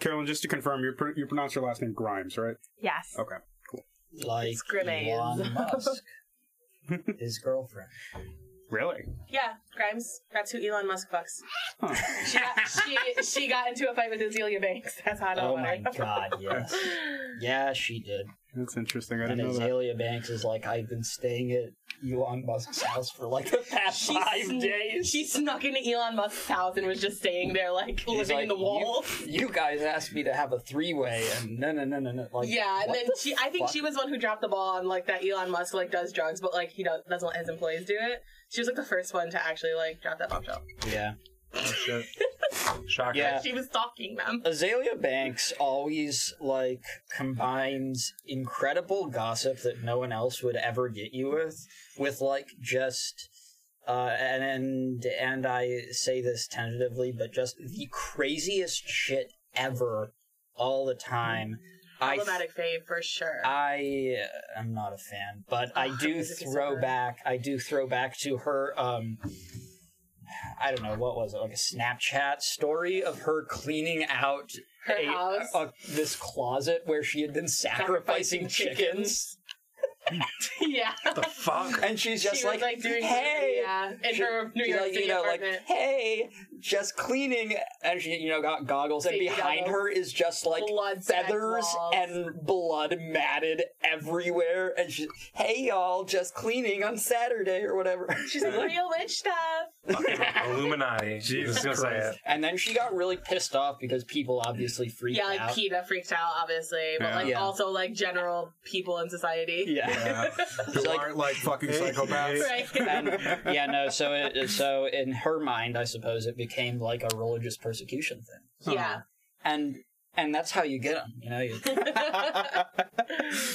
Carolyn, just to confirm, you pr- you pronounce your last name Grimes, right? Yes. Okay. Cool. Like It's grenades. Elon Musk, his girlfriend. Really? Yeah, Grimes. That's who Elon Musk fucks. Huh. She got, she, she got into a fight with Azealia Banks. That's how I know Oh about my her. god, yes. Yeah, she did. That's interesting. I And didn't know that. Azealia Banks is like, I've been staying at Elon Musk's house for like the past She five sn- days. She snuck into Elon Musk's house and was just staying there, like He's living like, in the wall. You, you guys asked me to have a three way, and no, no, no, no, no. Like, yeah, and what then the she. I think fuck? she was one who dropped the ball on like that Elon Musk like does drugs, but like he does, doesn't let his employees do it. She was like the first one to actually like drop that bombshell. Yeah. Oh, shit. Shocker. Yeah. She was stalking them. Azealia Banks always like combines incredible gossip that no one else would ever get you with with like just uh and and and I say this tentatively but just the craziest shit ever all the time. I Problematic fave for sure. I am not a fan, but I do throw back. I do throw back to her. Um, I don't know what was it, like a Snapchat story of her cleaning out Her a- house. a- this closet where she had been sacrificing, Sacrificing chickens. yeah. the fuck? and she's just she like, was like doing "Hey." yeah, in her New York like, City you know, like, apartment. hey, just cleaning, and she, you know, got goggles, and Safety behind goggles. her is just like Blood feathers and blood matted everywhere, and she's, hey y'all, just cleaning on Saturday or whatever. She's like real witch stuff. Illuminati. Jesus Just gonna say it. and then she got really pissed off because people obviously freaked out. Yeah, like out. PETA freaked out, obviously, but Yeah. like Yeah. also like general people in society. yeah. Yeah. Who like- aren't like fucking psychopaths. Right. and yeah, no. So, it, so in her mind, I suppose it became like a religious persecution thing, yeah. and and that's how you get them. You know, you,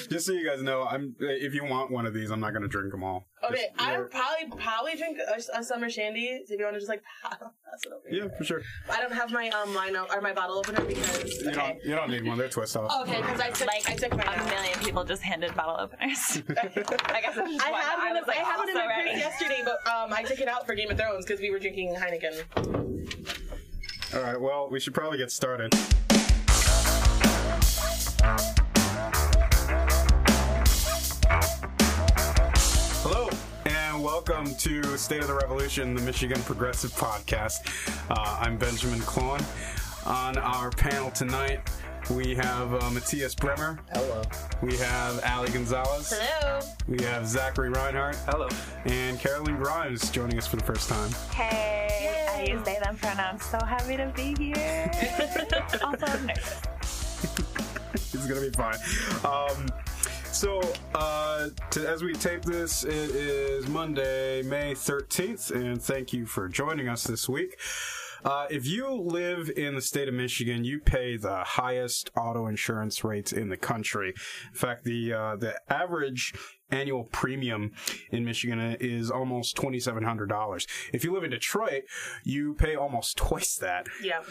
Just so you guys know, I'm. If you want one of these, I'm not going to drink them all. Okay, Just- I they're- would probably probably drink a, a summer shandy if you want to just like pass it over. Yeah, for sure. I don't have my um line or my bottle opener because You okay. don't. You don't need one. They're twist off. Okay, because I took Like I took my a million people just handed bottle openers. I guess I'm just I one. one. I was like, I had one in my purse yesterday, but um, I took it out for Game of Thrones because we were drinking Heineken. All right. Well, we should probably get started. Hello, and welcome to State of the Revolution, the Michigan Progressive Podcast. Uh, I'm Benjamin Klon. On our panel tonight, we have uh, Matthias Bremer, hello. we have Ali Gonzalez, Hello. we have Zachary Reinhardt, Hello. and Carolyn Grimes joining us for the first time. Hey, I use they them pronouns. So happy to be here. also, I'm nervous. It's gonna be fine. Um, so, uh, to, as we tape this, it is Monday, May 13th, and thank you for joining us this week. Uh, if you live in the state of Michigan, you pay the highest auto insurance rates in the country. In fact, the uh, the average annual premium in Michigan is almost twenty seven hundred dollars. If you live in Detroit, you pay almost twice that. Yeah.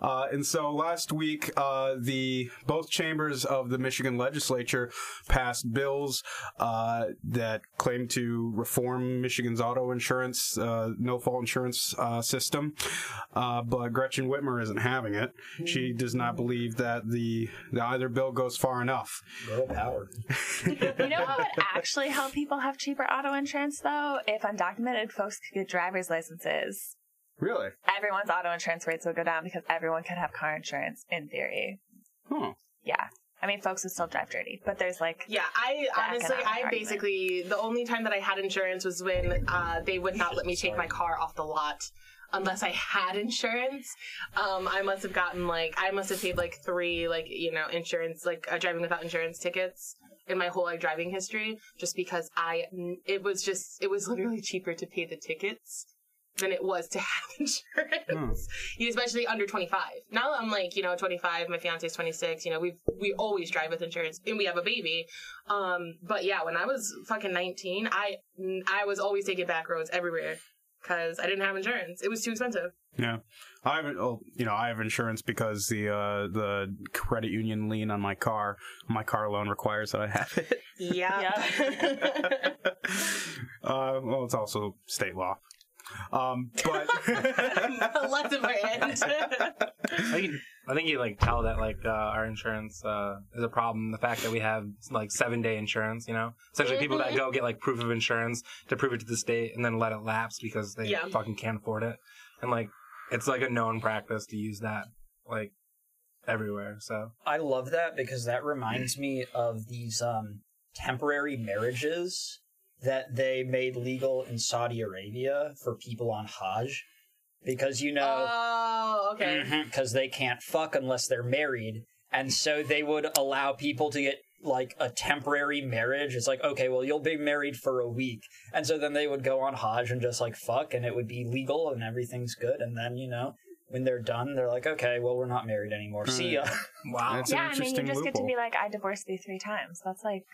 Uh, and so last week, uh, the both chambers of the Michigan legislature passed bills uh, that claim to reform Michigan's auto insurance, uh, no fault insurance uh, system. Uh, but Gretchen Whitmer isn't having it. She does not believe that the, the either bill goes far enough. Girl power. You know what would actually help people have cheaper auto insurance, though? If undocumented folks could get driver's licenses, Really? everyone's auto insurance rates would go down because everyone could have car insurance in theory. Huh. Yeah. I mean, folks would still drive dirty, but there's like, Yeah, I honestly, economic I argument. basically the only time that I had insurance was when uh, they would not let me take my car off the lot unless I had insurance. Um, I must have gotten like I must have paid like three like you know insurance like uh, driving without insurance tickets in my whole like driving history just because I it was just it was literally cheaper to pay the tickets than it was to have insurance. You especially under 25. Now I'm like, you know, 25, my fiance is 26, you know, we've we always drive with insurance and we have a baby. Um but yeah, when I was fucking 19, I I was always taking back roads everywhere cuz I didn't have insurance. It was too expensive. Yeah, I have oh, you know I have insurance because the uh, the credit union lien on my car, my car loan requires that I have it. Yeah. uh, well, it's also state law. Um, but Left of my end. I think, I think you like tell that like uh, our insurance uh, is a problem. The fact that we have like seven day insurance, you know, essentially people that go get like proof of insurance to prove it to the state and then let it lapse because they Yeah. fucking can't afford it, and like it's like a known practice to use that like everywhere. So I love that because that reminds me of these um, temporary marriages that they made legal in Saudi Arabia for people on Hajj. Because, you know, oh, okay. Mm-hmm. because they can't fuck unless they're married. And so they would allow people to get like a temporary marriage. It's like, okay, well, you'll be married for a week. And so then they would go on Hajj and just like fuck, and it would be legal and everything's good. And then, you know, when they're done, they're like, okay, well, we're not married anymore. See ya. wow, That's an yeah, I mean, you interesting just get to be like, I divorced thee three times. That's like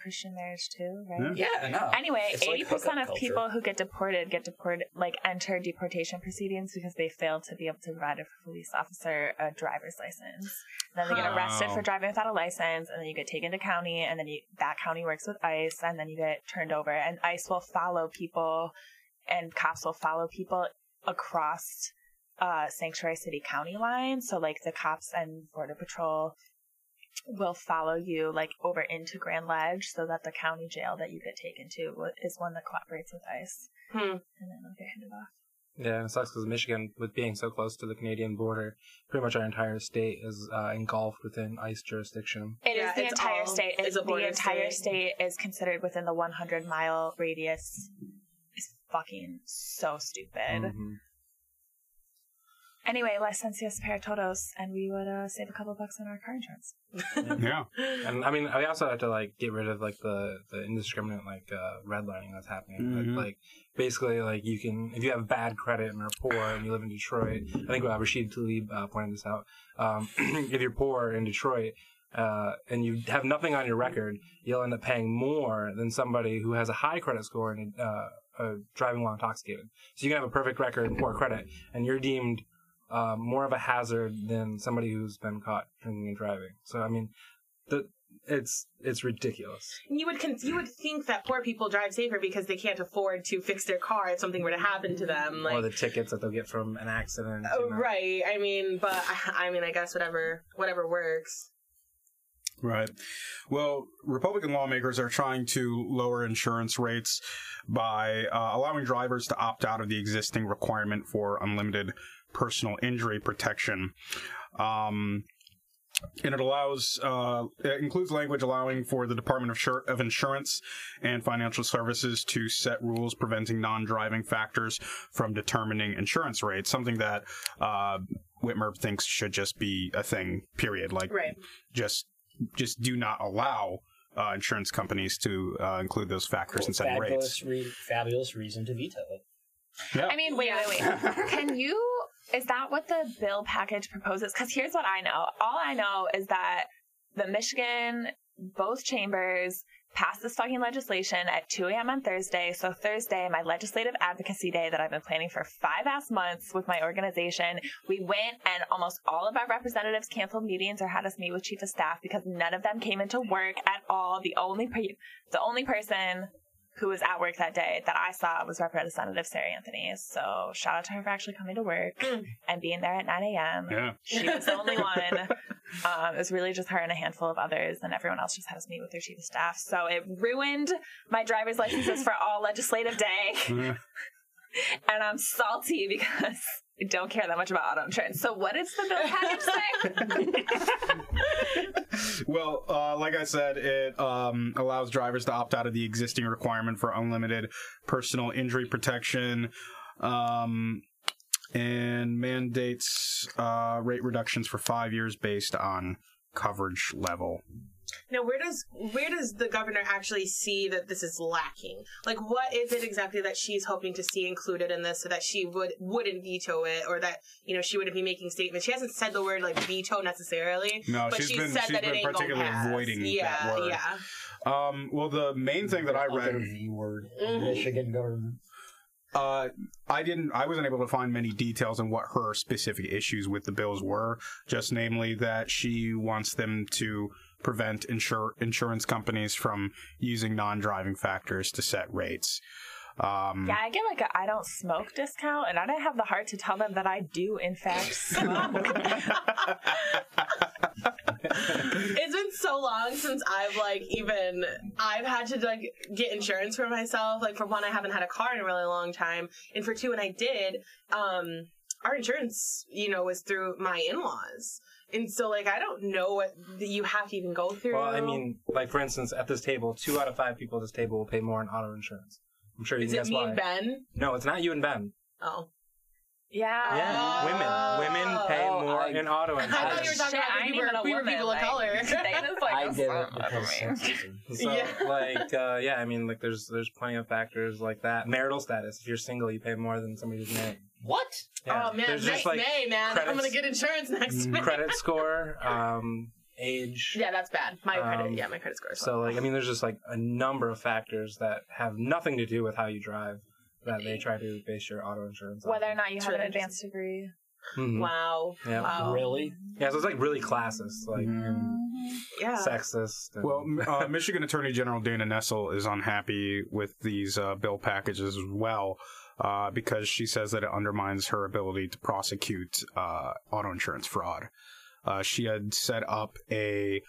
Christian marriage too, right? Yeah. yeah, no. Anyway, It's like eighty percent of culture. people who get deported get deported, like enter deportation proceedings because they fail to be able to provide a police officer a driver's license. Then they get arrested Wow. for driving without a license, and then you get taken to county, and then you, that county works with ICE, and then you get turned over, and ICE will follow people, and cops will follow people across uh, Sanctuary City County line. So like the cops and Border Patrol will follow you like over into Grand Ledge so that the county jail that you get taken to is one that cooperates with ICE Hmm. and then they'll get handed off. Yeah, it sucks because Michigan, with being so close to the Canadian border, pretty much our entire state is uh, engulfed within ICE jurisdiction. It is Yeah, the entire all- state. it's It's a the entire state. state is considered within the 100 mile radius. Is fucking so stupid. Mhm. Anyway, licencias para todos, and we would uh, save a couple bucks on our car insurance. yeah, And I mean, we also have to like get rid of like the the indiscriminate like uh, redlining that's happening. Mhm. Like, like basically, like you can if you have bad credit and are poor and you live in Detroit. I think uh, Rashida Tlaib uh, pointed this out. Um, if you're poor in Detroit. Uh, and you have nothing on your record, you'll end up paying more than somebody who has a high credit score and uh, uh, driving while intoxicated. So you can have a perfect record and poor credit, and you're deemed uh, more of a hazard than somebody who's been caught drinking and driving. So I mean, the it's it's ridiculous. You would con- you would think that poor people drive safer because they can't afford to fix their car if something were to happen to them. Like, or the tickets that they'll get from an accident. oh, you know. right? I mean, but I I mean, I guess whatever whatever works. right. Well, Republican lawmakers are trying to lower insurance rates by uh, allowing drivers to opt out of the existing requirement for unlimited personal injury protection. Um, and it allows, uh, it includes language allowing for the Department of, Insur- of Insurance and Financial Services to set rules preventing non-driving factors from determining insurance rates. Something that uh, Whitmer thinks should just be a thing. Period. Like, Right. just just do not allow uh, insurance companies to uh, include those factors in setting rates. fabulous, re- fabulous reason to veto it. Yeah. I mean, wait, wait, wait. Can you? Is that what the bill package proposes? Because here's what I know. All I know is that the Michigan, both chambers, passed this fucking legislation at 2 a.m. on Thursday. So Thursday, my legislative advocacy day that I've been planning for five ass months with my organization, we went and almost all of our representatives canceled meetings or had us meet with chief of staff because none of them came into work at all. The only the only person who was at work that day that I saw was Representative Sarah Anthony. So shout out to her for actually coming to work and being there at 9 a.m. Yeah. She was the only one. Um, it was really just her and a handful of others, and everyone else just had us meet with their chief of staff. So it ruined my driver's licenses for all legislative day, and I'm salty because I don't care that much about auto insurance. So what does the bill package say? Well, uh, like I said, it um, allows drivers to opt out of the existing requirement for unlimited personal injury protection, um, and mandates uh, rate reductions for five years based on coverage level. Now, where does where does the governor actually see that this is lacking? Like, what is it exactly that she's hoping to see included in this, so that she would wouldn't veto it, or that you know she wouldn't be making statements? She hasn't said the word like veto necessarily, No, but she's she's, been- said she's that been it ain't gonna particularly pass. avoiding yeah, that word. Yeah, Um, well, the main thing that I read V word, Mhm. Michigan government. Uh, I didn't. I wasn't able to find many details on what her specific issues with the bills were. Just namely that she wants them to prevent insur- insurance companies from using non-driving factors to set rates. Um, Yeah, I get like a I don't smoke discount, and I don't have the heart to tell them that I do in fact smoke. it's been so long since I've like even I've had to like get insurance for myself. Like for one, I haven't had a car in a really long time, and for two, when I did, um, our insurance, you know, was through my in-laws, and so like I don't know what you have to even go through. Well, I mean, like for instance, at this table, two out of five people at this table will pay more in auto insurance. I'm sure you is can it guess me why. and Ben? No, it's not you and Ben. Oh, yeah. Yeah, women. Women pay Oh, more I- in auto I insurance. thought you were talking Shit, about I the ain't people, even a queer woman. people of like, color. they is like I a did it front because of me. sexism. So, Yeah. like, uh, yeah, I mean, like, there's there's plenty of factors like that. Marital status. If you're single, you pay more than somebody who's married. What? Yeah. oh man, there's next just like May, man, I'm gonna get insurance next May. credit score, um, age. Yeah, that's bad. My credit, Um, yeah, my credit score is So, like, I mean, there's just like a number of factors that have nothing to do with how you drive that they try to base your auto insurance on. Whether or not you It's have an really advanced degree. Mhm. Wow. Yeah. Wow. Really? Yeah, so it's like really classist, like and Yeah. sexist. And, Well, m- uh, Michigan Attorney General Dana Nessel is unhappy with these uh, bill packages as well uh, because she says that it undermines her ability to prosecute uh, auto insurance fraud. Uh, she had set up a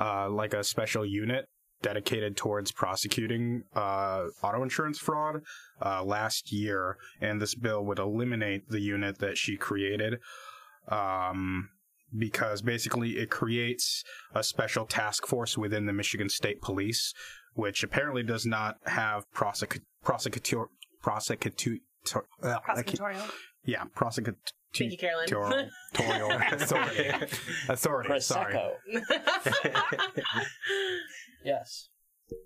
uh, like a special unit dedicated towards prosecuting uh, auto insurance fraud uh, last year, and this bill would eliminate the unit that she created. Um, because basically it creates a special task force within the Michigan State Police, which apparently does not have prosecu- prosecutor prosecutor uh, I can't- Prosecutorial. yeah prosecutorial Thank you, Carolyn. authority authority sorry yes.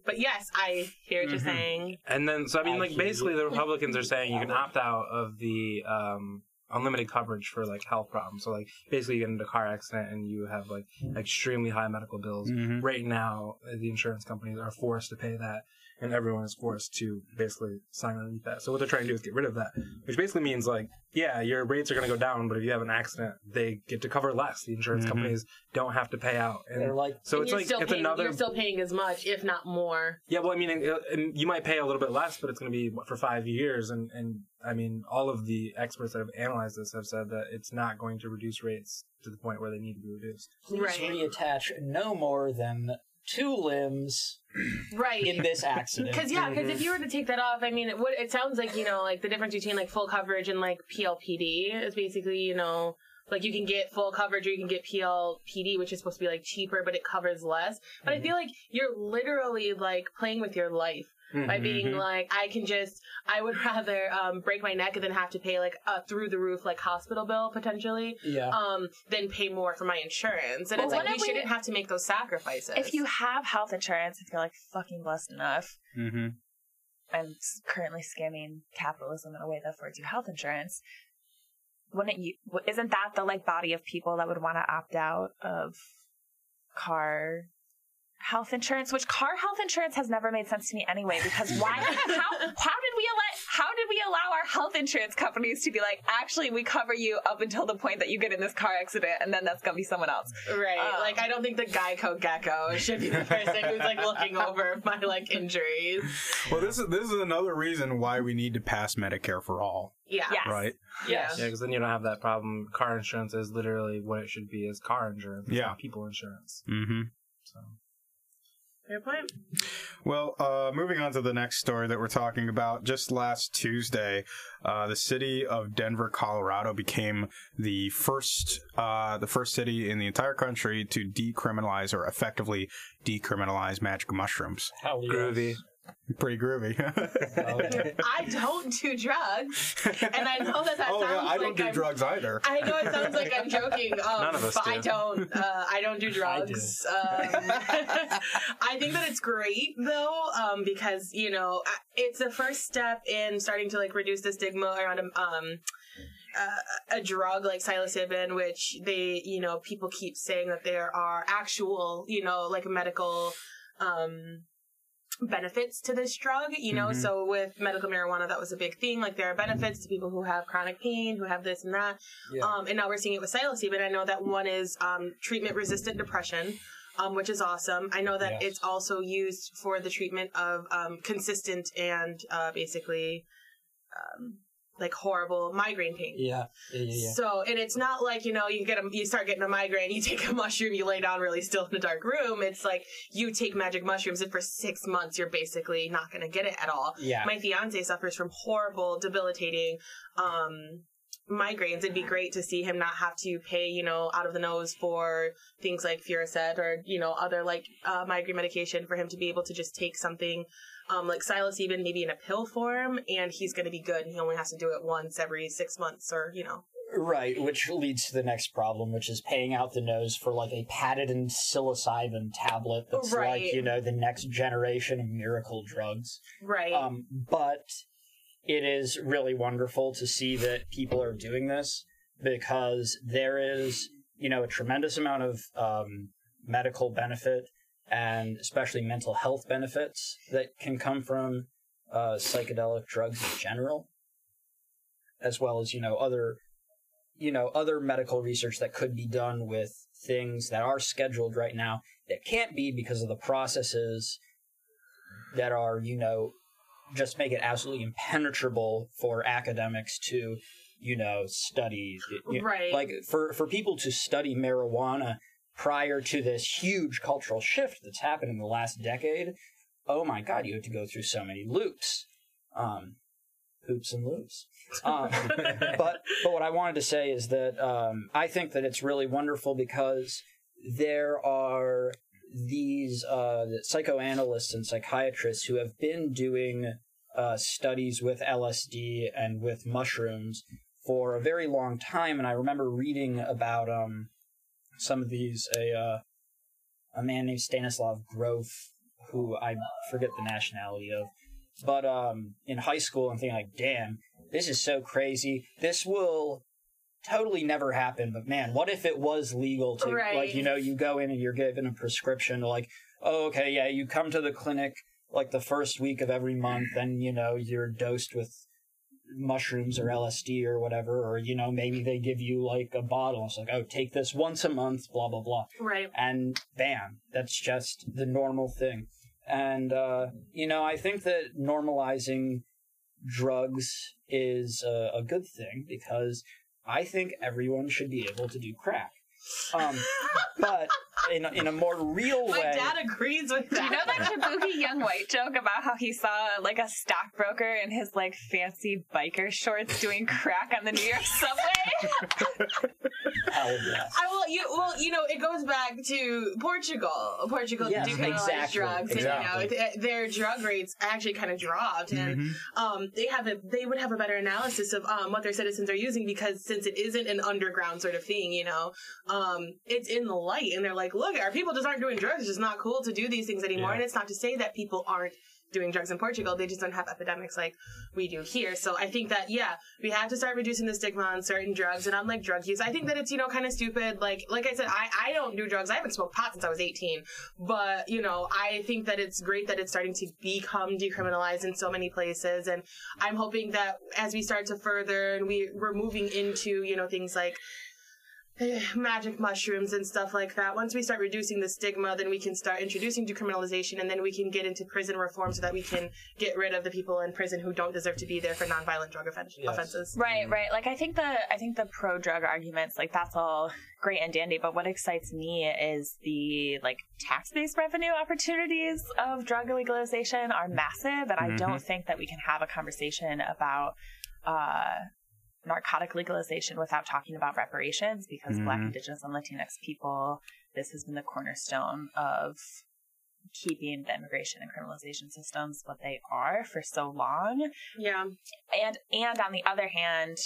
but yes, I hear what you're Mhm. saying. And then, so I mean, I like basically, you. the Republicans are saying you can opt out of the um, unlimited coverage for like health problems. So like basically, you get into a car accident and you have like extremely high medical bills. Mhm. Right now, the insurance companies are forced to pay that, and everyone is forced to basically sign underneath that. So what they're trying to do is get rid of that, which basically means like, yeah, your rates are going to go down, but if you have an accident, they get to cover less. The insurance Mhm. companies don't have to pay out. And They're like, so And it's like it's paying, another You're still paying as much, if not more. yeah, well, I mean, it, it, you might pay a little bit less, but it's going to be what, for five years, and and I mean, all of the experts that have analyzed this have said that it's not going to reduce rates to the point where they need to be reduced. please Right. reattach no more than two limbs Right. in this accident. Because yeah, because if mm-hmm. you were to take that off, I mean, it would. It sounds like you know, like the difference between like full coverage and like PLPD is basically you know, like you can get full coverage or you can get PLPD, which is supposed to be like cheaper, but it covers less. But I mm-hmm. feel like you're literally like playing with your life by being like, I can just, I would rather um, break my neck and then have to pay like a through the roof like hospital bill potentially, yeah. um, than pay more for my insurance. And Well, it's like what we we- shouldn't have to make those sacrifices. If you have health insurance, if you're like fucking blessed enough Mhm. and s- currently scamming capitalism in a way that affords you health insurance, wouldn't you? Isn't that the like body of people that would want to opt out of car health insurance? Which car health insurance has never made sense to me anyway. Because why? how how did we allow? How did we allow our health insurance companies to be like, actually, we cover you up until the point that you get in this car accident, and then that's gonna be someone else. Right. Um, like I don't think the Geico Gecko should be the person who's like looking over my like injuries. well this is this is another reason why we need to pass Medicare for all Yeah. Yes. right yes. Yeah, because then you don't have that problem. Car insurance is literally what it should be: is car insurance, it's Yeah. not people insurance. mm-hmm So Fair point. Well, uh, moving on to the next story that we're talking about. Just last Tuesday, uh, the city of Denver, Colorado, became the first uh, the first city in the entire country to decriminalize or effectively decriminalize magic mushrooms. Hell yes. groovy. Pretty groovy. I don't do drugs, and I know that that oh sounds yeah, I don't like do I'm, drugs either. I know it sounds like I'm joking, um, None of us but do. I don't. Uh, I don't do drugs. Um, I think that it's great though, um, because you know it's the first step in starting to like reduce the stigma around um. Uh, a drug like psilocybin, which they, you know, people keep saying that there are actual, you know, like medical, um, benefits to this drug, you know. Mhm. So with medical marijuana, that was a big thing. Like there are benefits to people who have chronic pain, who have this and that. Yeah. Um, and now we're seeing it with psilocybin. I know that one is um, treatment resistant depression, um, which is awesome. I know that Yes. it's also used for the treatment of um, consistent and uh, basically um, like horrible migraine pain. Yeah, yeah, yeah. yeah. So, and it's not like, you know, you get a, you start getting a migraine, you take a mushroom, you lay down really still in a dark room. It's like you take magic mushrooms and for six months, you're basically not going to get it at all. Yeah. My fiance suffers from horrible, debilitating, um, migraines. It'd be great to see him not have to pay, you know, out of the nose for things like Fioricet or, you know, other like, uh, migraine medication for him to be able to just take something um, like psilocybin, maybe in a pill form, and he's going to be good. and He only has to do it once every six months, or you know. Right, which leads to the next problem, which is paying out the nose for like a patented psilocybin tablet that's Right. like, you know, the next generation of miracle drugs. Right. Um, but it is really wonderful to see that people are doing this because there is, you know, a tremendous amount of um, medical benefit and especially mental health benefits that can come from uh, psychedelic drugs in general, as well as you know other, you know, other medical research that could be done with things that are scheduled right now that can't be because of the processes that are, you know, just make it absolutely impenetrable for academics to, you know, study. You- Right. Like for for people to study marijuana prior to this huge cultural shift that's happened in the last decade. Oh my God, you have to go through so many loops, um, hoops and loops. Um, but but what I wanted to say is that um, I think that it's really wonderful because there are these uh, psychoanalysts and psychiatrists who have been doing uh, studies with LSD and with mushrooms for a very long time, and I remember reading about um, some of these a uh, a man named Stanislav Grof, who I forget the nationality of, but um, in high school, I'm thinking like, damn, this is so crazy. This will totally never happen. But man, what if it was legal to Right. like you know you go in and you're given a prescription like, oh okay yeah you come to the clinic like the first week of every month and you know you're dosed with mushrooms or LSD or whatever or you know maybe they give you like a bottle it's like oh take this once a month blah blah blah right. and bam, that's just the normal thing. And uh, you know, I think that normalizing drugs is a, a good thing because I think everyone should be able to do crack. Um, but in a, in a more real way. My dad agrees with Do that. you know that Jaboukie Young-White joke about how he saw like a stockbroker in his like fancy biker shorts doing crack on the New York subway? hell yes. I will. You well, you know, it goes back to Portugal. Portugal Yes, decriminalized exactly, drugs, exactly. and you know, th- their drug rates actually kind of dropped, and um, they have a they would have a better analysis of um what their citizens are using because since it isn't an underground sort of thing, you know, um, it's in the light, and they're like, look, our people just aren't doing drugs. It's just not cool to do these things anymore, Yeah. and it's not to say that people aren't doing drugs in Portugal. They just don't have epidemics like we do here. So I think that yeah, we have to start reducing the stigma on certain drugs and on like drug use. I think that it's you know kind of stupid. Like like I said, I I don't do drugs. I haven't smoked pot since I was 18. But you know I think that it's great that it's starting to become decriminalized in so many places. And I'm hoping that as we start to further and we we're moving into you know things like magic mushrooms and stuff like that. Once we start reducing the stigma, then we can start introducing decriminalization, and then we can get into prison reform so that we can get rid of the people in prison who don't deserve to be there for nonviolent drug offen- Yes. offenses. Right, right. Like I think the I think the pro drug arguments, like that's all great and dandy, but what excites me is the like tax based revenue opportunities of drug legalization are massive, and I don't think that we can have a conversation about uh narcotic legalization without talking about reparations because black Mhm. indigenous and latinx people this has been the cornerstone of keeping the immigration and criminalization systems what they are for so long Yeah, and and on the other hand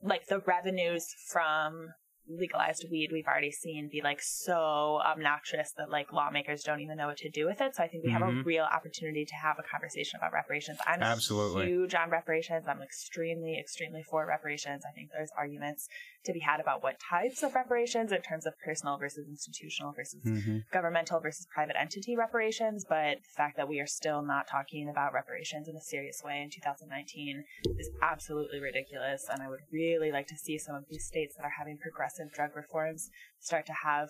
like the revenues from legalized weed we've already seen be like so obnoxious that like lawmakers don't even know what to do with it so i think we have a Mhm. real opportunity to have a conversation about reparations i'm Absolutely. huge on reparations i'm extremely extremely for reparations i think there's arguments to be had about what types of reparations in terms of personal versus institutional versus Mhm. governmental versus private entity reparations, but the fact that we are still not talking about reparations in a serious way in 2019 is absolutely ridiculous. And I would really like to see some of these states that are having progressive drug reforms start to have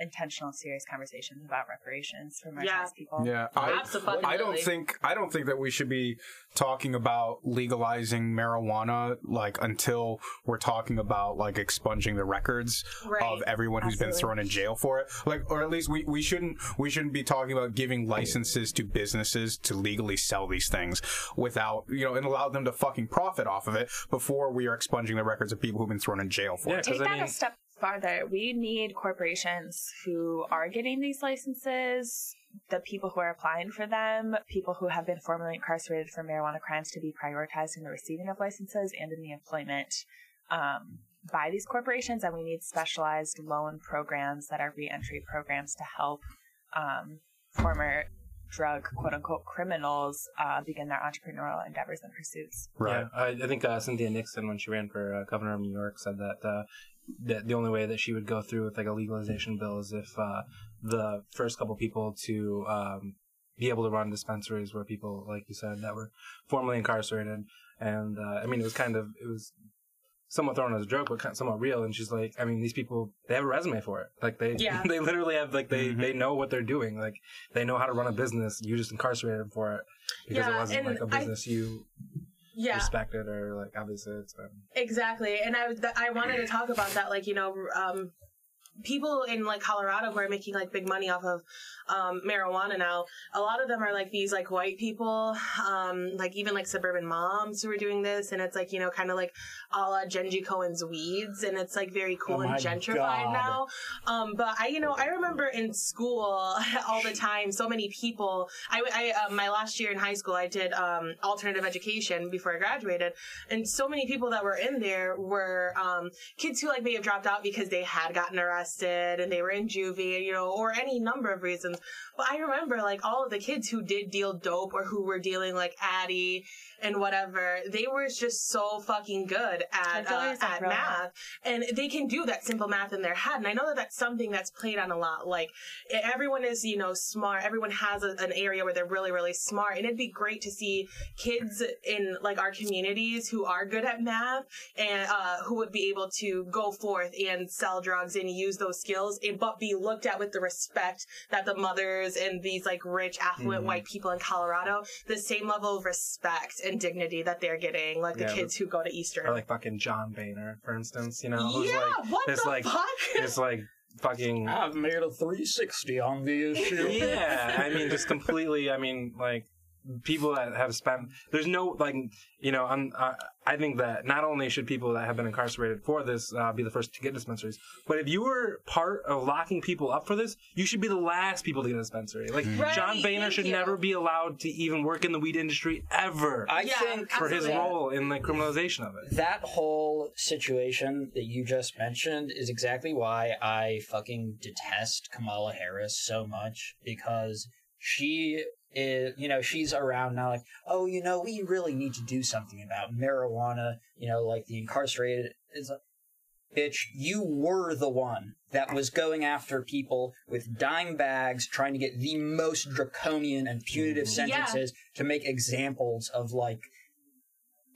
intentional, serious conversations about reparations for marginalized Yeah. people. Yeah, I, Absolutely. I don't think I don't think that we should be talking about legalizing marijuana like until we're talking about like expunging the records Right. of everyone who's been thrown in jail for it. Like, or at least we, we shouldn't we shouldn't be talking about giving licenses to businesses to legally sell these things without you know and allow them to fucking profit off of it before we are expunging the records of people who've been thrown in jail for Yeah, it. Take 'cause I that mean- a step farther. We need corporations who are getting these licenses, the people who are applying for them, people who have been formerly incarcerated for marijuana crimes to be prioritized in the receiving of licenses and in the employment um, by these corporations. And we need specialized loan programs that are reentry programs to help um, former drug quote unquote criminals uh, begin their entrepreneurial endeavors and pursuits. Right. Yeah, I, I think uh, Cynthia Nixon, when she ran for uh, governor of New York, said that uh, that the only way that she would go through with like a legalization bill is if uh, the first couple people to um, be able to run dispensaries were people, like you said, that were formerly incarcerated. And uh, I mean, it was kind of it was somewhat thrown as a joke, but kind of somewhat real. And she's like, I mean, these people they have a resume for it. Like they Yeah. they literally have like they Mhm. they know what they're doing. Like they know how to run a business. You just incarcerated them for it because it wasn't like a business you Yeah. respected or like obviously it's been Exactly, and I th- I wanted to talk about that, like you know, um, people in like Colorado who are making like big money off of um, marijuana now. A lot of them are like these like white people, um, like even like suburban moms who are doing this, and it's like you know, kind of like a la Jenji Kohan's Weeds, and it's like very cool Oh and gentrified God. now. Um, but I, you know, I remember in school all the time, so many people. I, I um, my last year in high school, I did um, alternative education before I graduated, and so many people that were in there were um, kids who like may have dropped out because they had gotten arrested and they were in juvie, you know, or any number of reasons. But I remember like all of the kids who did deal dope or who were dealing like Addy and whatever, they were just so fucking good at uh, at math, and they can do that simple math in their head. And I know that that's something that's played on a lot. Like everyone is, you know, smart. Everyone has a, an area where they're really, really smart, and it'd be great to see kids in like our communities who are good at math and uh, who would be able to go forth and sell drugs and use those skills, and, but be looked at with the respect that the mothers and these like rich, affluent Mhm. white people in Colorado, the same level of respect and dignity that they're getting, like the Yeah, kids who go to Eastern. or like fucking John Boehner, for instance. You know, who's yeah, like what it's the like fuck? it's like fucking I've made a 360 on the issue. yeah. I mean, just completely. I mean, like people that have spent. There's no like you know. I'm, uh, I think that not only should people that have been incarcerated for this uh, be the first to get dispensaries, but if you were part of locking people up for this, you should be the last people to get a dispensary. Like Right, John Boehner should you. never be allowed to even work in the weed industry ever I Yeah, think for his role in the criminalization of it. that whole situation that you just mentioned is exactly why I fucking detest Kamala Harris so much because she is, you know, she's around now like, oh, you know, we really need to do something about marijuana, you know, like the incarcerated. It's like, bitch, you were the one that was going after people with dime bags trying to get the most draconian and punitive Yeah. sentences to make examples of like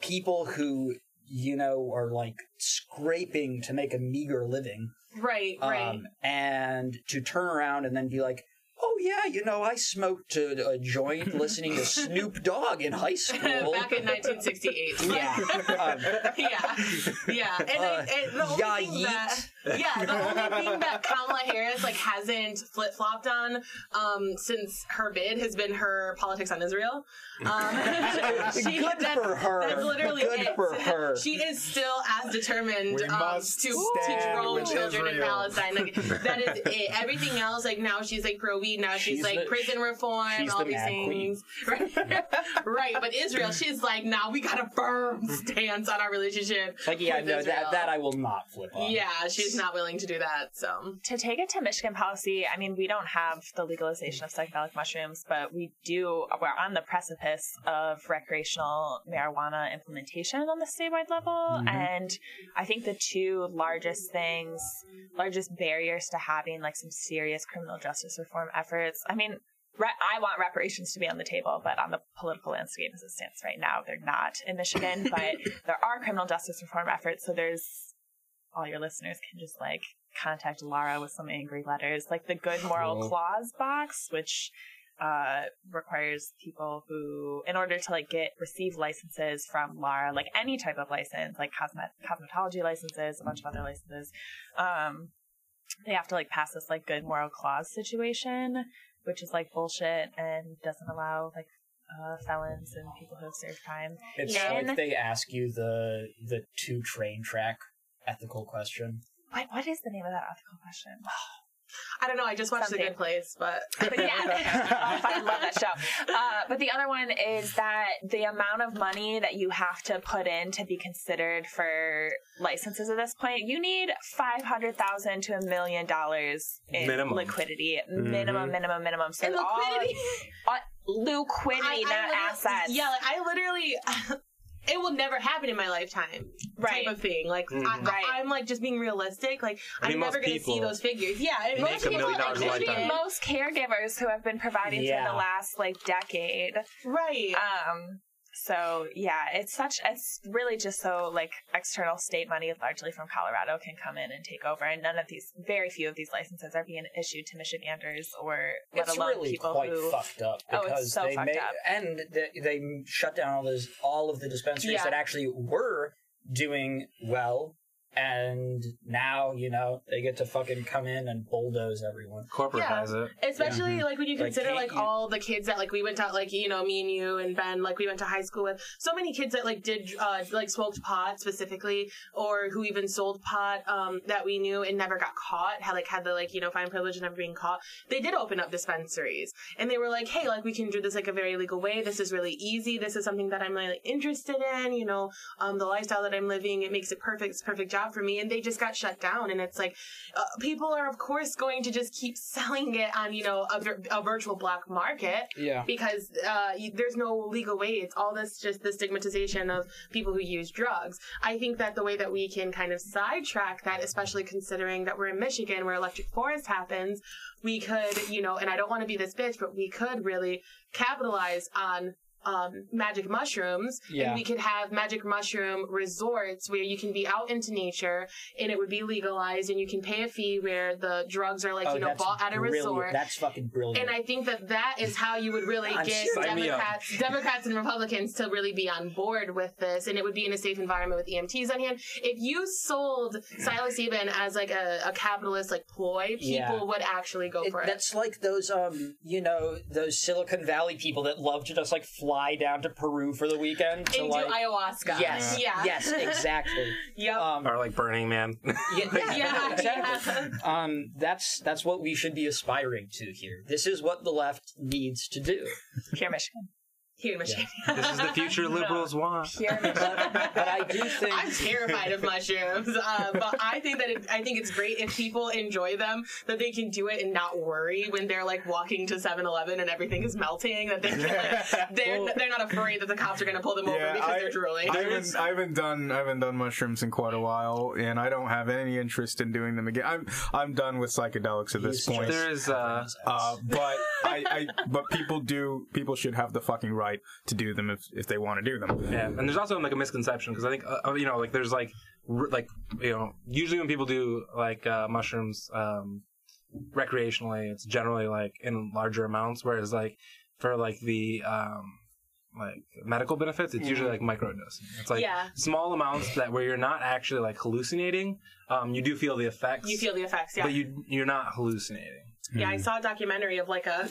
people who you know are like scraping to make a meager living right, right. um, and to turn around and then be like oh yeah you know i smoked a, a joint listening to snoop dogg in high school Back in 1968. yeah um, yeah, yeah. And, Uh, I, and the only yeah, thing yeet. that, yeah, the only thing that Kamala Harris like hasn't flip flopped on um, since her bid has been her politics on Israel. Um, she- Good that's- for her. That's literally Good it. for her. She is still as determined um, must to stand teach grown with children in Palestine. Like that is it. Everything else, like now she's like pro weed. Now she's, She's like the- prison reform. she's all the these mad things. Right. right. But Israel, she's like, now we got a firm stance on our relationship. like yeah with no Israel. that that i will not flip on Yeah, she's not willing to do that. So to take it to Michigan policy, I mean, we don't have the legalization of psychedelic mushrooms, but we do, we're on the precipice of recreational marijuana implementation on the statewide level. Mm-hmm. And I think the two largest things, largest barriers to having like some serious criminal justice reform efforts, I mean, I want reparations to be on the table, but on the political landscape as it stands right now, they're not in Michigan. but there are criminal justice reform efforts, so there's all your listeners can just like contact LARA with some angry letters, like the Good Moral Cool. Clause box, which uh, requires people who, in order to like get receive licenses from LARA, like any type of license, like cosmet cosmetology licenses, a bunch of other licenses, um, they have to like pass this like Good Moral Clause situation, which is like bullshit and doesn't allow like uh, felons and people who have served time. It's And- like they ask you the the two train track ethical question. What what is the name of that ethical question? I don't know. I just watched Something. The Good Place, but But yeah, oh, I fucking love that show. Uh, but the other one is that the amount of money that you have to put in to be considered for licenses at this point, you need five hundred thousand to a million dollars in Minimum. liquidity, minimum, minimum, minimum. So And all- liquidity? uh, liquidity, I- I not literally- assets. Yeah, like I literally. It will never happen in my lifetime, Right. type of thing. Like I, Mhm. Right. I, am like just being realistic. Like I mean, I'm never going to see those figures. Yeah, it- most people, million dollars a like, most caregivers who have been providing for the last like decade. right? Um, so yeah, it's such it's really just so like external state money, largely from Colorado, can come in and take over, and none of these, very few of these licenses are being issued to Michiganders or let It's alone really people quite who. fucked up Oh, it's because so they fucked made up. and they, they shut down all those all of the dispensaries Yeah. that actually were doing well, and now you know they get to fucking come in and bulldoze everyone. Corporatize it. Especially like when you consider can't like you- all the kids that like we went to like you know me and you and Ben like we went to high school with. So many kids that like did uh like smoked pot specifically or who even sold pot um that we knew and never got caught had like had the like you know fine privilege of never being caught. They did open up dispensaries and they were like hey like we can do this like a very legal way. This is really easy. This is something that I'm really interested in you know um the lifestyle that I'm living. It makes it perfect. It's perfect job for me and they just got shut down. And it's like uh, people are of course going to just keep selling it on you know a, a virtual black market Yeah. because uh, there's no legal way. It's all this just the stigmatization of people who use drugs. I think that the way that we can kind of sidetrack that especially considering that we're in michigan where electric forest happens we could you know and i don't want to be this bitch but we could really capitalize on um, magic mushrooms, Yeah. and we could have magic mushroom resorts where you can be out into nature, and it would be legalized, and you can pay a fee where the drugs are like oh, you know bought at a brilliant. resort. That's fucking brilliant. And I think that that is how you would really get serious. Sign me up. Democrats, Democrats and Republicans to really be on board with this, and it would be in a safe environment with EMTs on hand. If you sold Silas psilocybin as like a, a capitalist like ploy, people Yeah. would actually go It- for it. that's like those um you know those Silicon Valley people that love to just like fly down to Peru for the weekend to And like do ayahuasca. yes Yeah. yes exactly Yep. um Or like Burning Man. yeah, Yeah, exactly yeah. um that's that's what we should be aspiring to here this is what the left needs to do Here, Michigan. Here in Michigan. this is the future liberals want. Here, Michigan. but I do think I'm terrified of mushrooms, uh, but I think that it, I think it's great if people enjoy them that they can do it and not worry when they're like walking to 7-Eleven and everything is melting. That they can, like, they're they're not afraid that the cops are going to pull them over because I- they're drooling. I haven't, I haven't done I haven't done mushrooms in quite a while, and I don't have any interest in doing them again. I'm I'm done with psychedelics at this He's point. There is uh, Uh, but I, I but people do people should have the fucking right to do them if, if they want to do them. Yeah, and there's also like a misconception because I think uh, you know like there's like r- like you know usually when people do like uh, mushrooms um, recreationally, it's generally like in larger amounts, whereas like for like the um, like medical benefits, it's usually like microdosing. It's like Yeah. small amounts that where you're not actually like hallucinating. Um, you do feel the effects, you feel the effects, yeah. but you you're not hallucinating. Yeah, I saw a documentary of like a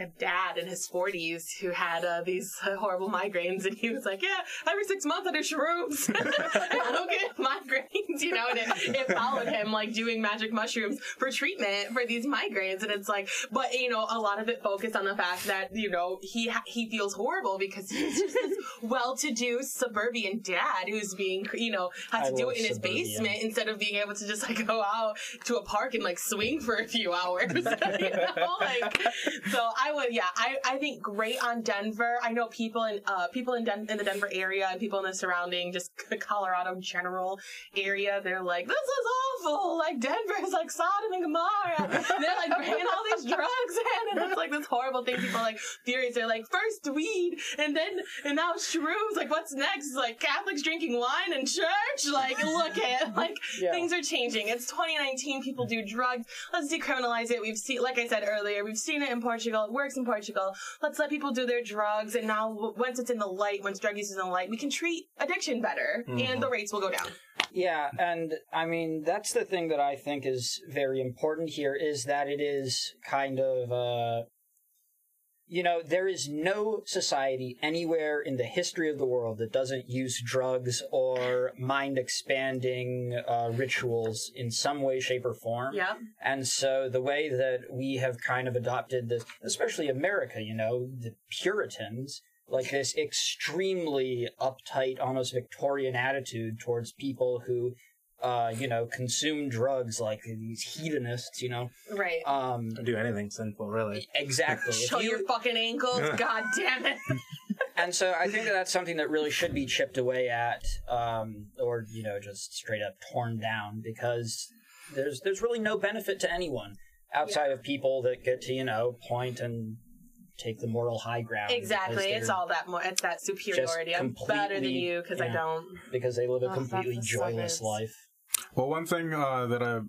a dad in his 40s who had uh, these uh, horrible migraines, and he was like, "Yeah, every six months I do shrooms. I don't get migraines, you know." And it, it followed him like doing magic mushrooms for treatment for these migraines, and it's like, but you know, a lot of it focused on the fact that you know he he feels horrible because he's just this well-to-do suburban dad who's being you know has I to do it in his basement instead of being able to just like go out to a park and like swing for a few hours. you know? like, so I would, yeah, I, I think great on Denver. I know people in uh people in Den- in the Denver area and people in the surrounding, just the Colorado general area. They're like, this is awful. Like Denver's like Sodom and Gomorrah. They're like bringing all these drugs in, and it's like this horrible thing. People are like furious. They're like first weed, and then and now shrooms. Like what's next? It's like Catholics drinking wine in church. Like look at like Yeah. things are changing. It's 2019. People do drugs. Let's decriminalize it. We've seen, like I said earlier, we've seen it in Portugal. Works in Portugal. Let's let people do their drugs, and now once it's in the light, once drug use is in the light, we can treat addiction better, and the rates will go down. Yeah, and I mean that's the thing that I think is very important here is that it is kind of uh you know, there is no society anywhere in the history of the world that doesn't use drugs or mind expanding uh, rituals in some way, shape, or form. Yeah. And so the way that we have kind of adopted this, especially America, you know, the Puritans, like this extremely uptight, almost Victorian attitude towards people who, uh, you know, consume drugs like these hedonists, you know. Right. Um, do anything sinful, really. exactly. Show you- your fucking ankles. God damn it. and so I think that that's something that really should be chipped away at, um, or you know, just straight up torn down because there's there's really no benefit to anyone outside of people that get to you know point and take the moral high ground. Exactly. It's all that more. It's that superiority. I'm better than you because I don't. because they live a Oh, completely joyless life. Well, one thing uh, that I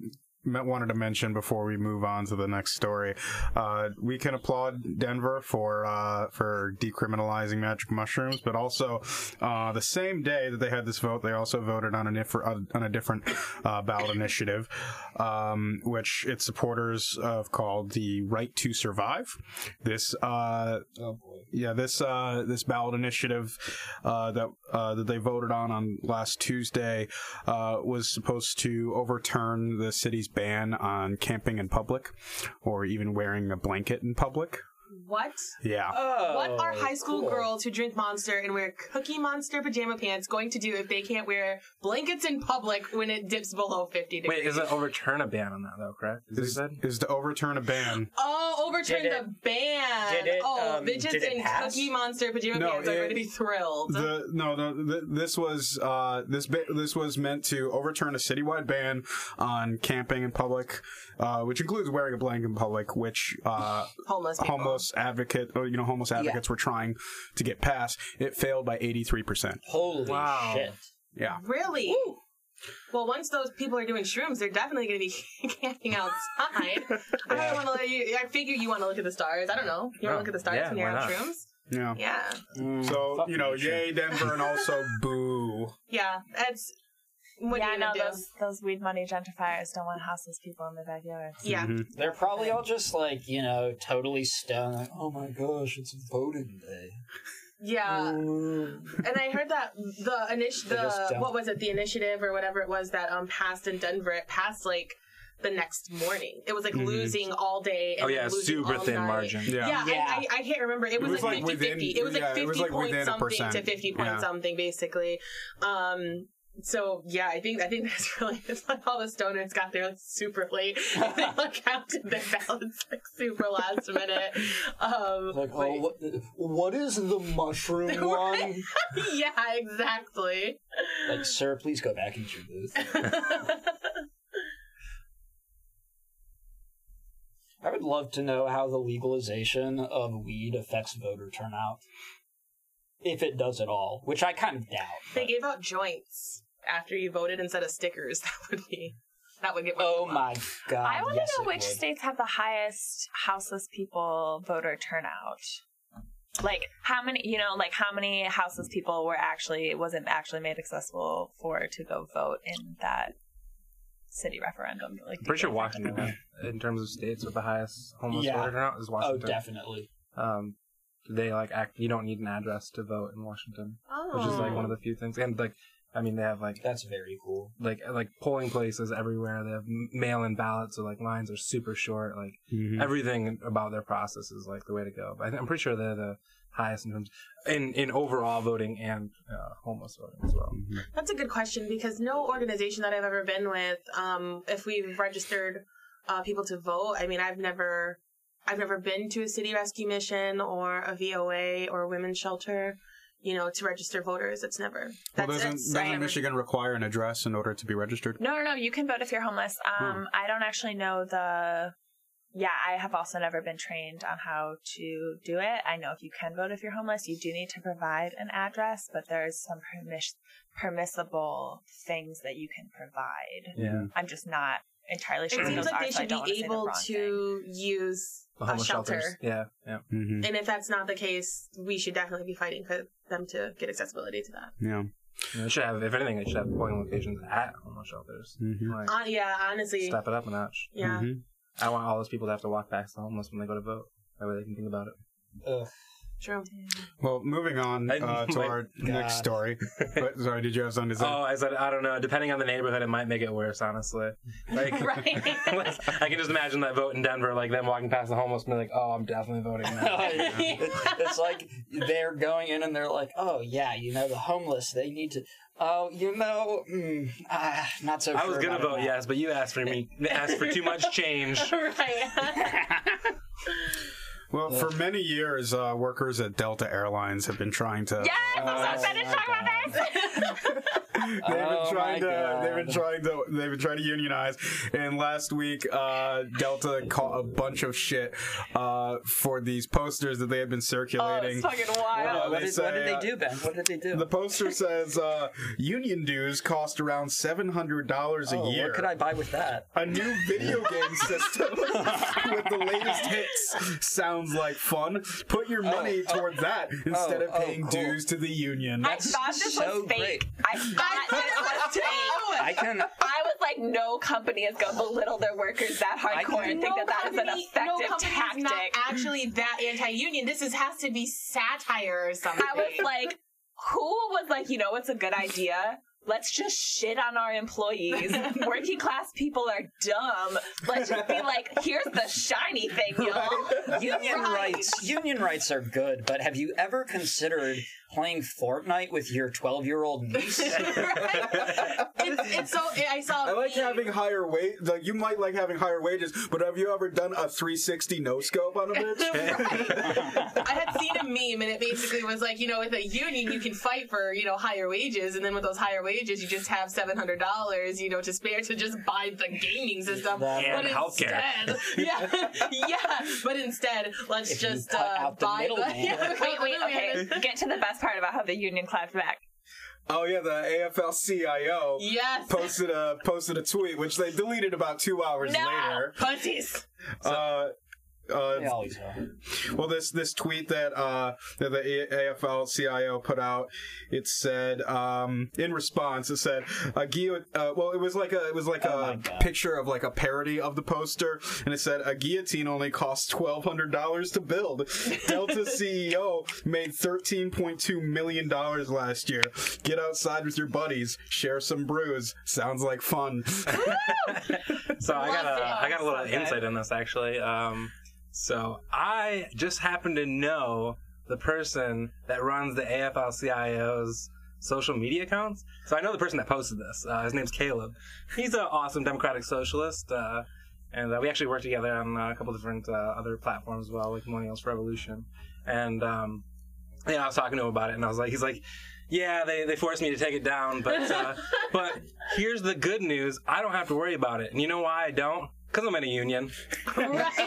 wanted to mention before we move on to the next story, uh, we can applaud Denver for uh, for decriminalizing magic mushrooms, but also uh, the same day that they had this vote, they also voted on a different on a different uh, ballot initiative, um, which its supporters have called the Right to Survive. This uh, Oh yeah, this uh, this ballot initiative uh, that uh, that they voted on on last Tuesday uh, was supposed to overturn the city's ban on camping in public, or even wearing a blanket in public. What? Yeah. Oh, what are high school cool. girls who drink Monster and wear Cookie Monster pajama pants going to do if they can't wear blankets in public when it dips below 50 degrees? Wait, is it overturn a ban on that though? Correct? Is, Is, that is to overturn a ban. Oh, overturn Did the it- ban. did it, oh, um, bitches did in pass? Cookie Monster pajama No, pants are it- going to be thrilled. The no no th- this was uh this ba- this was meant to overturn a citywide ban on camping in public, uh, which includes wearing a blanket in public, which uh homeless people. homeless advocate or you know homeless advocates were trying to get passed. It failed by eighty three percent. Holy Wow. shit! Yeah. Really? Well, once those people are doing shrooms, they're definitely going to be camping outside. I don't want to let you. I figure you want to look at the stars. I don't know. You want to Oh, look at the stars yeah, when you're on shrooms? Yeah. Yeah, Mm, So you know, yay Denver, and also boo. yeah. That's what yeah, are you no, do? those those weed money gentrifiers don't want houseless people in their backyards. Yeah. Mhm. They're probably all just like you know totally stoned. Like, oh my gosh, it's voting day. Yeah. Mm. And I heard that the initi- They just the what was it, the initiative or whatever it was that um passed in Denver, it passed like the next morning. It was like Mhm. losing all day. And Oh yeah, super all thin night. margin. Yeah. Yeah, Yeah. I, I, I can't remember. It was, was like like 50 within- 50. It was like 50 it was like point something to 50 point Yeah. something, basically. Um, so yeah, I think I think that's really it's like all the stoners got there like super late. they like counted their ballots like super last minute. Um, Like, oh, what, what is the mushroom one? Yeah, exactly. Like, sir, please go back into your booth. I would love to know how the legalization of weed affects voter turnout. If it does at all, which I kind of doubt. they but- gave out joints after you voted instead of stickers. That would be that would get. oh my god. I want to yes, know which would. states have the highest houseless people voter turnout. Like how many, you know, like how many houseless people were actually it wasn't actually made accessible for to go vote in that city referendum? Like, I'm pretty sure do you Washington, in terms of states with the highest homeless Yeah. voter turnout, is Washington. Oh, Washington. definitely. Um, they like act. You don't need an address to vote in Washington, Oh. which is like one of the few things. And like, I mean, they have like That's very cool. like like polling places everywhere. They have mail-in ballots, so like lines are super short. Like Mhm. everything about their process is like the way to go. But I think, I'm pretty sure they're the highest in terms in in overall voting and uh, homeless voting as well. That's a good question because no organization that I've ever been with, um, if we've registered uh, people to vote, I mean, I've never, I've never been to a city rescue mission or a VOA or a women's shelter. You know, to register voters. It's never. Well, doesn't, that's doesn't never- Michigan require an address in order to be registered? No, no, no. You can vote if you're homeless. Um, I don't actually know the. Yeah, I have also never been trained on how to do it. I know if you can vote if you're homeless, you do need to provide an address, but there's some permis- permissible things that you can provide. Yeah. I'm just not entirely sure It seems those like are, they should don't be wanna the able thing. to use The homeless shelter. shelters. Yeah, yeah. Mm-hmm. And if that's not the case, we should definitely be fighting for them to get accessibility to that. Yeah. You know, should have, if anything, it should have polling locations at homeless shelters. Mhm. Like, Uh, yeah, honestly, step it up a notch. yeah. Mhm. I want all those people to have to walk past the homeless when they go to vote. That way they can think about it. Ugh. True. Well, moving on uh, to our God. next story. but, sorry, did you have something to say? Oh, I said I don't know. Depending on the neighborhood, it might make it worse. Honestly, like, Right. like, I can just imagine that vote in Denver, like them walking past the homeless, and be like, "Oh, I'm definitely voting now." It- it's like they're going in and they're like, oh yeah, you know the homeless, they need to. Oh, you know, mm, ah, not so. I was gonna about vote yes, but you asked for me, asked for too much change. right. Well, for many years, uh, workers at Delta Airlines have been trying to. Yes, I'm so Oh excited to my talk about this. they've been Oh trying my to. They've been trying to. They've been trying to unionize. And last week, uh, Delta caught a bunch of shit uh, for these posters that they had been oh, circulating. it's fucking Uh, wild. What they did, what did uh, they do, Ben? What did they do? the poster says uh, union dues cost around seven hundred dollars a oh, year. what could I buy with that? A new video game system with the latest hits sounds like fun. Put your money oh. towards that instead Oh, of oh, paying cool. dues to the union. I thought this so was fake. great. I thought this was fake. I can. I was like, no company is going to belittle their workers that hardcore can- and think that that is an effective company tactic. is not actually that anti-union. This is has to be satire or something. I was like, who was like, you know what's a good idea? Let's just shit on our employees. Working class people are dumb. Let's just be like, here's the shiny thing, y'all. Union Right. rights. Union rights are good, but have you ever considered playing Fortnite with your twelve-year-old niece? it's, it's so. I saw. I like meme. having higher wage. Like you might like having higher wages, but have you ever done a 360 no scope on a bitch? I had seen a meme and it basically was like, you know, with a union you can fight for, you know, higher wages and then with those higher wages you just have seven hundred dollars, you know, to spare to just buy the gaming system. And but healthcare. instead yeah yeah. But instead let's If just uh, out the buy the yeah, Wait, wait, okay. Get to the best part about how the union clapped back. oh yeah, the AFL-CIO Yes. posted a posted a tweet which they deleted about two hours No! later. Pussies. Uh, uh, They always are. Well, this this tweet that uh, that the AFL CIO put out, it said um, in response, it said a guillot- uh, Well, it was like a it was like Oh a picture of like a parody of the poster, and it said a guillotine only costs twelve hundred dollars to build. Delta CEO made thirteen point two million dollars last year. Get outside with your buddies, share some brews. Sounds like fun. So I got a I got a little So insight in this actually. Um, so I just happen to know the person that runs the AFL-CIO's social media accounts. So I know the person that posted this. Uh, his name's Caleb. He's an awesome Democratic socialist, uh, and uh, we actually work together on uh, a couple different uh, other platforms as well, like Millennials for Revolution. And um, yeah, I was talking to him about it, and I was like, he's like. Yeah, they, they forced me to take it down, but uh, but here's the good news: I don't have to worry about it. And you know why I don't? Because I'm in a union. Right.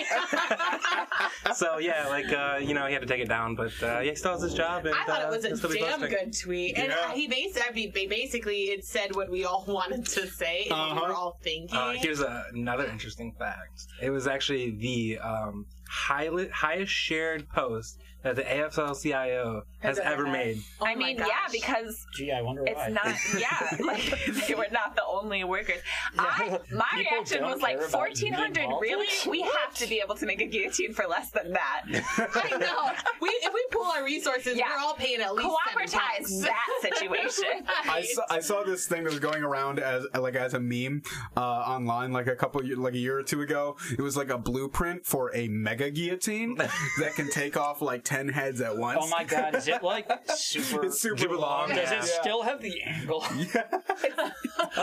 So yeah, like uh, you know, he had to take it down, but uh, yeah, he still has his job. And, I thought uh, it was he'll a damn posting. good tweet, and Yeah. he basically, basically it said what we all wanted to say, and we Uh-huh. were all thinking. Uh, here's a, another interesting fact. It was actually the um, highest shared post that the AFL-CIO has Has ever ever had. made. Oh I my mean, yeah, because Gee, I wonder why. it's not, yeah, like they were not the only workers. I, my People reaction was like, 1400 really? politics? We have to be able to make a guillotine for less than that. I know. We if we pool our resources, Yeah. we're all paying at least seven Cooperatize that situation. I saw, I saw this thing that was going around as like as a meme uh, online like a couple like a year or two ago. It was like a blueprint for a mega guillotine that can take off like ten heads at once. Oh my god, is it like super? It's super, Super long, long. Does yeah. it still have the angle?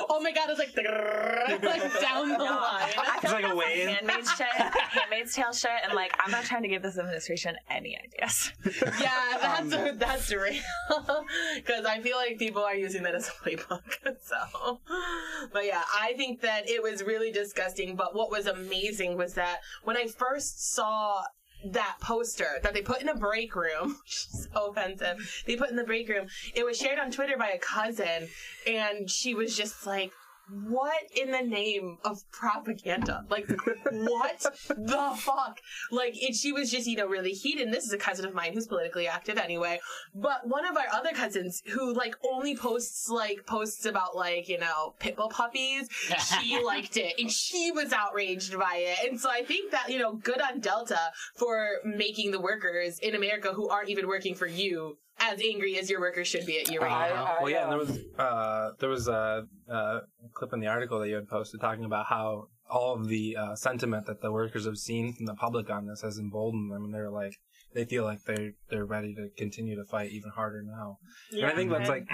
oh my god, it's like, like down the line. I like feel a like that's wave. Handmaid's shit, Handmaid's Tale shit, and like I'm not trying to give this administration any ideas. Yeah, that's um, that's real. Because I feel like people are using that as a playbook. So, but yeah, I think that it was really disgusting. But what was amazing was that when I first saw that poster that they put in a break room, so offensive, they put in the break room. It was shared on Twitter by a cousin, and she was just like. What in the name of propaganda? Like, what the fuck? Like, it, she was just, you know, really heated. And this is a cousin of mine who's politically active anyway. But one of our other cousins who, like, only posts, like, posts about, like, you know, pitbull puppies, she liked it. And she was outraged by it. And so I think that, you know, good on Delta for making the workers in America who aren't even working for you as angry as your workers should be at you right I- now. I, well, yeah, and there um, was uh, there was a, a clip in the article that you had posted talking about how all of the uh, sentiment that the workers have seen from the public on this has emboldened them, and they're like they feel like they they're ready to continue to fight even harder now. and I think that's like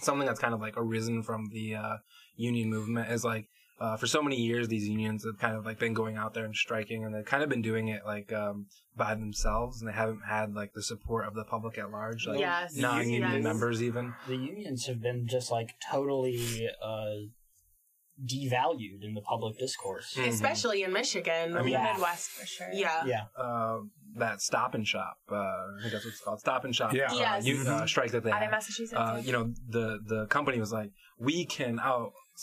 something that's kind of like arisen from the uh, union movement is like uh, for so many years these unions have kind of like been going out there and striking and they've kind of been doing it like um, by themselves and they haven't had like the support of the public at large like Yes, non-union yes. members even the unions have been just like totally uh, devalued in the public discourse. Mhm. Especially in Michigan. I mean, the Midwest for sure. yeah. Yeah, uh, that stop and shop uh, I think that's what it's called stop and shop Yeah. uh, Yes. you, uh, strike that they Out in had. Massachusetts. uh, you know the the company was like we can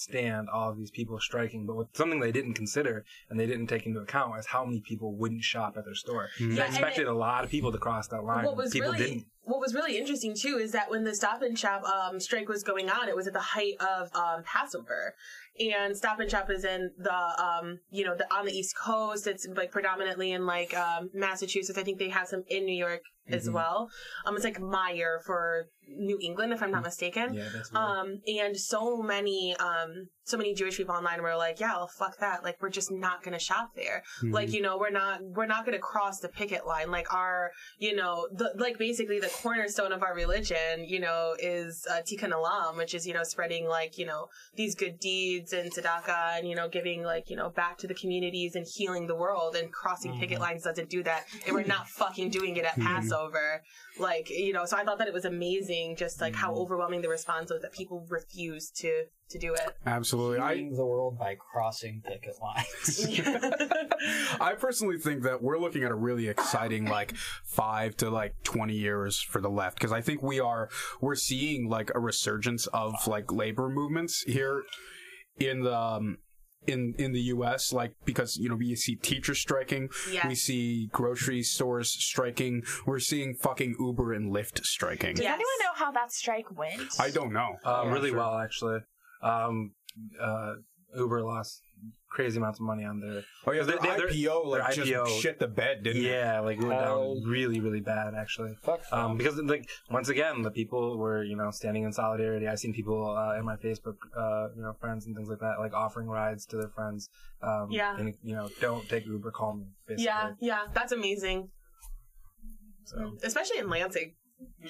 outstand all of these people striking but with something they didn't consider and they didn't take into account is how many people wouldn't shop at their store Mhm. they Yeah, and expected a lot of people to cross that line what was people really didn't what was really interesting too is that when the Stop and Shop um, strike was going on, it was at the height of um, Passover, and Stop and Shop is in the um, you know the on the East Coast. It's like predominantly in like um, Massachusetts. I think they have some in New York as Mhm. well. Um, it's like Meijer for New England, if I'm not mistaken. yeah that's Um, and so many, um, so many Jewish people online were like, yeah, well, fuck that. Like, we're just not gonna shop there. Mhm. Like, you know, we're not, we're not gonna cross the picket line. Like, our, you know, the, like, basically the cornerstone of our religion, you know, is, uh, Tikkun Olam, which is, you know, spreading, like, you know, these good deeds and tzedakah and, you know, giving, like, you know, back to the communities and healing the world and crossing picket lines doesn't do that. And we're not fucking doing it at Mhm. Passover. Like, you know, so I thought that it was amazing just like how overwhelming the response was that people refused to, to do it. Absolutely. I healing the world by crossing picket lines. I personally think that we're looking at a really exciting like five to like twenty years for the left because I think we are we're seeing like a resurgence of like labor movements here in the um, in in the U.S. Like because you know we see teachers striking, Yeah. we see grocery stores striking, we're seeing fucking Uber and Lyft striking. Does Yes. anyone know how that strike went? I don't know. uh, I'm really sure. well actually um, uh, Uber lost crazy amounts of money on their Oh yeah, their They- they- their- IPO like their just shit the bed, didn't it? yeah like went Oh. down really really bad actually Fuck um, because like once again the people were you know standing in solidarity i've seen people uh, in my facebook uh, you know friends and things like that like offering rides to their friends um, Yeah. and you know don't take uber call me basically Yeah, yeah, that's amazing. so Especially in Lansing.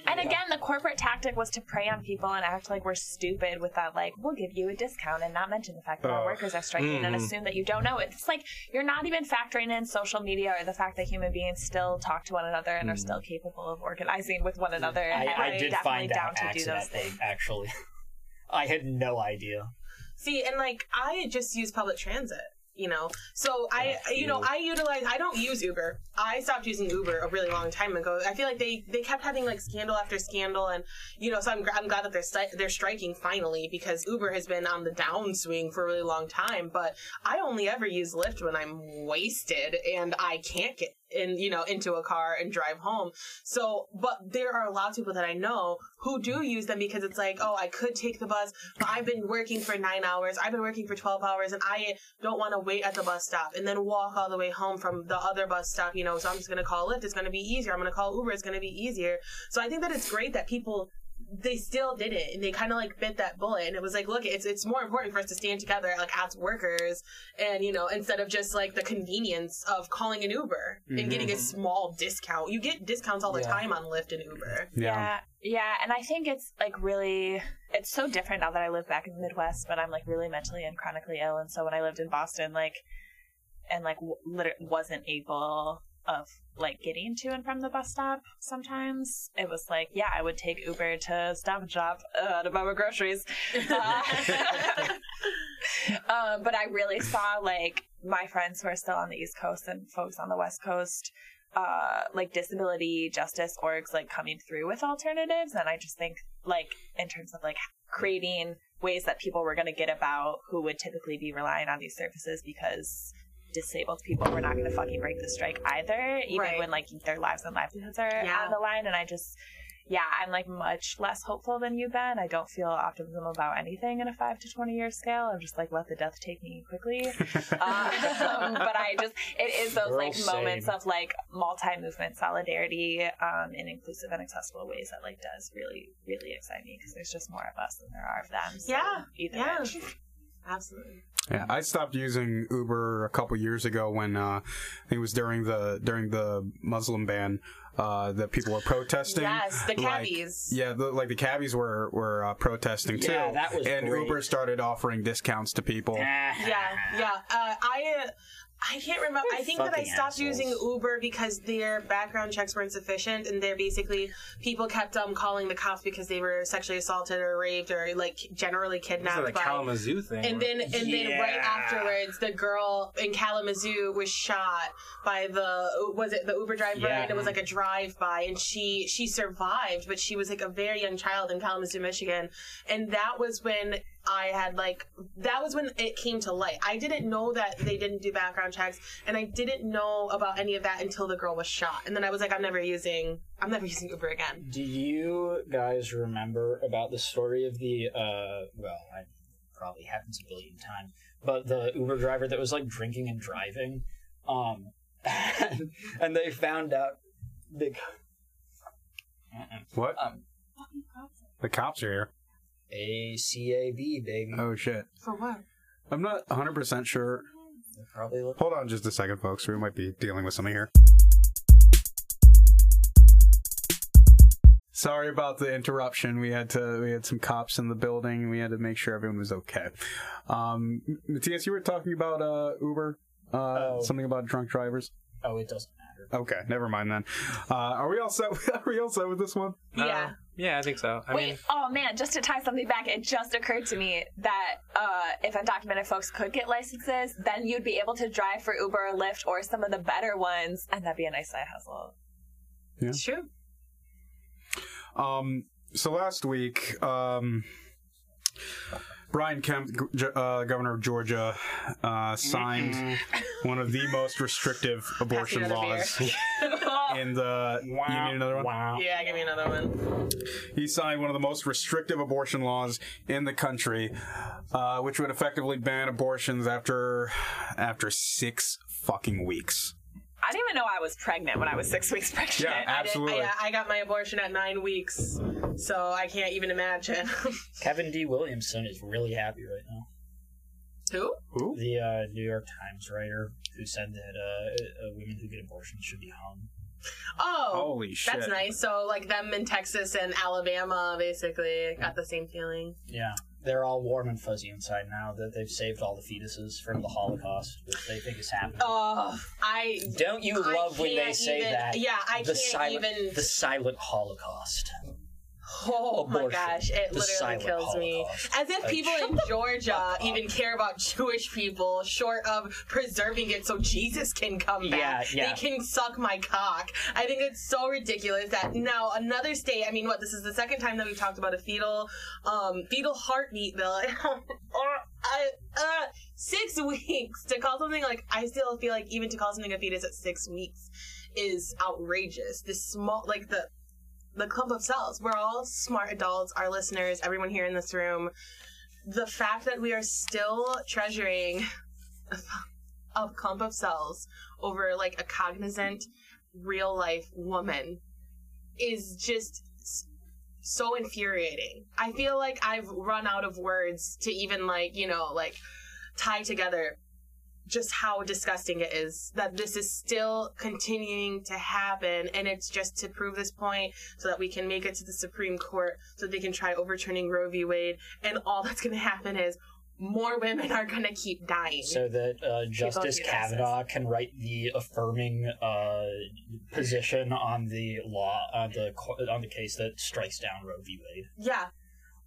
And again, the corporate tactic was to prey on people and act like we're stupid with that, like, we'll give you a discount and not mention the fact that our workers are striking and Mhm. assume that you don't know it. It's like you're not even factoring in social media or the fact that human beings still talk to one another and are Mhm. still capable of organizing with one another. I, and I did definitely find down that to do those accidentally, things. actually. I had no idea. See, and like I just use public transit, you know. So I, Yeah, you know, I utilize. I don't use Uber. I stopped using Uber a really long time ago. I feel like they they kept having like scandal after scandal, and you know, so I'm I'm glad that they're sti- they're striking finally because Uber has been on the downswing for a really long time. But I only ever use Lyft when I'm wasted and I can't get in, you know, into a car and drive home. So, but there are a lot of people that I know who do use them because it's like, oh, I could take the bus, but I've been working for nine hours, I've been working for 12 hours, and I don't want to wait at the bus stop and then walk all the way home from the other bus stop, you know, so I'm just going to call Lyft. It's going to be easier. I'm going to call Uber. It's going to be easier. So I think that it's great that people they still did it and they kind of like bit that bullet and it was like look it's it's more important for us to stand together like as workers and you know instead of just like the convenience of calling an uber and getting a mm-hmm. small discount you get discounts all the Yeah. time on lyft and uber Yeah. yeah, and I think it's like really, it's so different now that I live back in the Midwest, but I'm like really mentally and chronically ill, and so when I lived in Boston, like, and like w- liter- wasn't able of like getting to and from the bus stop sometimes. It was like yeah i would take uber to stop and shop uh, to buy my groceries. Uh, um, but i really saw like my friends who are still on the east coast and folks on the west coast uh, like disability justice orgs like coming through with alternatives. And i just think like in terms of like creating ways that people were going to get about who would typically be relying on these services because disabled people were not going to fucking break the strike either even Right. when like their lives and livelihoods are Yeah. on the line and i just yeah i'm like much less hopeful than you, Ben. i don't feel optimism about anything in a 5 to 20 year scale i'm just like let the death take me quickly um, but I just it is those Girl, like moments same. of like multi movement solidarity um, in inclusive and accessible ways that like does really really excite me because there's just more of us than there are of them. So Yeah, either yeah. which. absolutely Yeah, I stopped using Uber a couple years ago when uh, I think it was during the during the Muslim ban uh, that people were protesting. yes the Like, cabbies yeah, the, like the cabbies were were uh, protesting too, Yeah, that was and great. Uber started offering discounts to people. yeah yeah uh, i I can't remember. I think that I stopped assholes. using Uber because their background checks weren't sufficient, and they're basically people kept um calling the cops because they were sexually assaulted or raped or like generally This is kidnapped the by. Kalamazoo thing. And then, and then right afterwards, the girl in Kalamazoo was shot by the was it the Uber driver? Yeah. And it was like a drive by, and she she survived, but she was like a very young child in Kalamazoo, Michigan, and that was when I had like that was when it came to light. I didn't know that they didn't do background checks, and I didn't know about any of that until the girl was shot, and then I was like, I'm never using I'm never using Uber again. Do you guys remember about the story of the uh well, I probably happens a billion times, but the Uber driver that was like drinking and driving, um, and, and they found out the What? um The cops are here. ACAB baby. Oh shit! For what? I'm not 100 percent sure. They probably look. Hold on just a second, folks. We might be dealing with something here. Sorry about the interruption. We had to we had some cops in the building. We had to make sure everyone was okay. Um, Matthias, you were talking about uh, Uber. Uh, Oh. Something about drunk drivers. Oh, it doesn't matter. Okay, never mind then. Uh, are we all set? Are we all set with this one? Uh, Yeah. yeah, I think so. I Wait, mean, oh man, just to tie something back, it just occurred to me that uh, if undocumented folks could get licenses, then you'd be able to drive for Uber or Lyft or some of the better ones, and that'd be a nice side hustle. It's true. Um, so last week, um, Brian Kemp, uh, governor of Georgia, uh, signed one of the most restrictive abortion laws in the. You need another one? Wow. Yeah, give me another one. He signed one of the most restrictive abortion laws in the country, uh, which would effectively ban abortions after after six fucking weeks. I didn't even know I was pregnant when I was six weeks pregnant. Yeah, I, did, absolutely. I, I got my abortion at nine weeks, so I can't even imagine. Kevin D. Williamson is really happy right now. Who? Who? The uh, New York Times writer who said that uh, uh, women who get abortions should be hung. Oh, Holy shit! that's nice. So like them in Texas and Alabama, basically got the same feeling. Yeah. They're all warm and fuzzy inside now that they've saved all the fetuses from the Holocaust, which they think is happening. Oh, I. Don't you I love when they say even- that? Yeah, I the can't silent, even. The silent Holocaust. Oh my gosh, it The literally kills me. As if people shut in Georgia even care about Jewish people, short of preserving it so Jesus can come back. Yeah, yeah. They can suck my cock. I think it's so ridiculous that now another state. I mean, what? This is the second time that we've talked about a fetal, um, fetal heartbeat bill. or I, uh, six weeks to call something like I still feel like even to call something a fetus at six weeks is outrageous. This small, like the the clump of cells. We're all smart adults, our listeners, everyone here in this room. The fact that we are still treasuring a clump of cells over like a cognizant, real life woman is just so infuriating. I feel like I've run out of words to even like, you know, like tie together just how disgusting it is that this is still continuing to happen and it's just to prove this point so that we can make it to the Supreme Court so they can try overturning Roe v. Wade and all that's going to happen is more women are going to keep dying. so that uh, Justice. Kavanaugh can write the affirming uh, position on the law on the on the case that strikes down Roe v. Wade. yeah.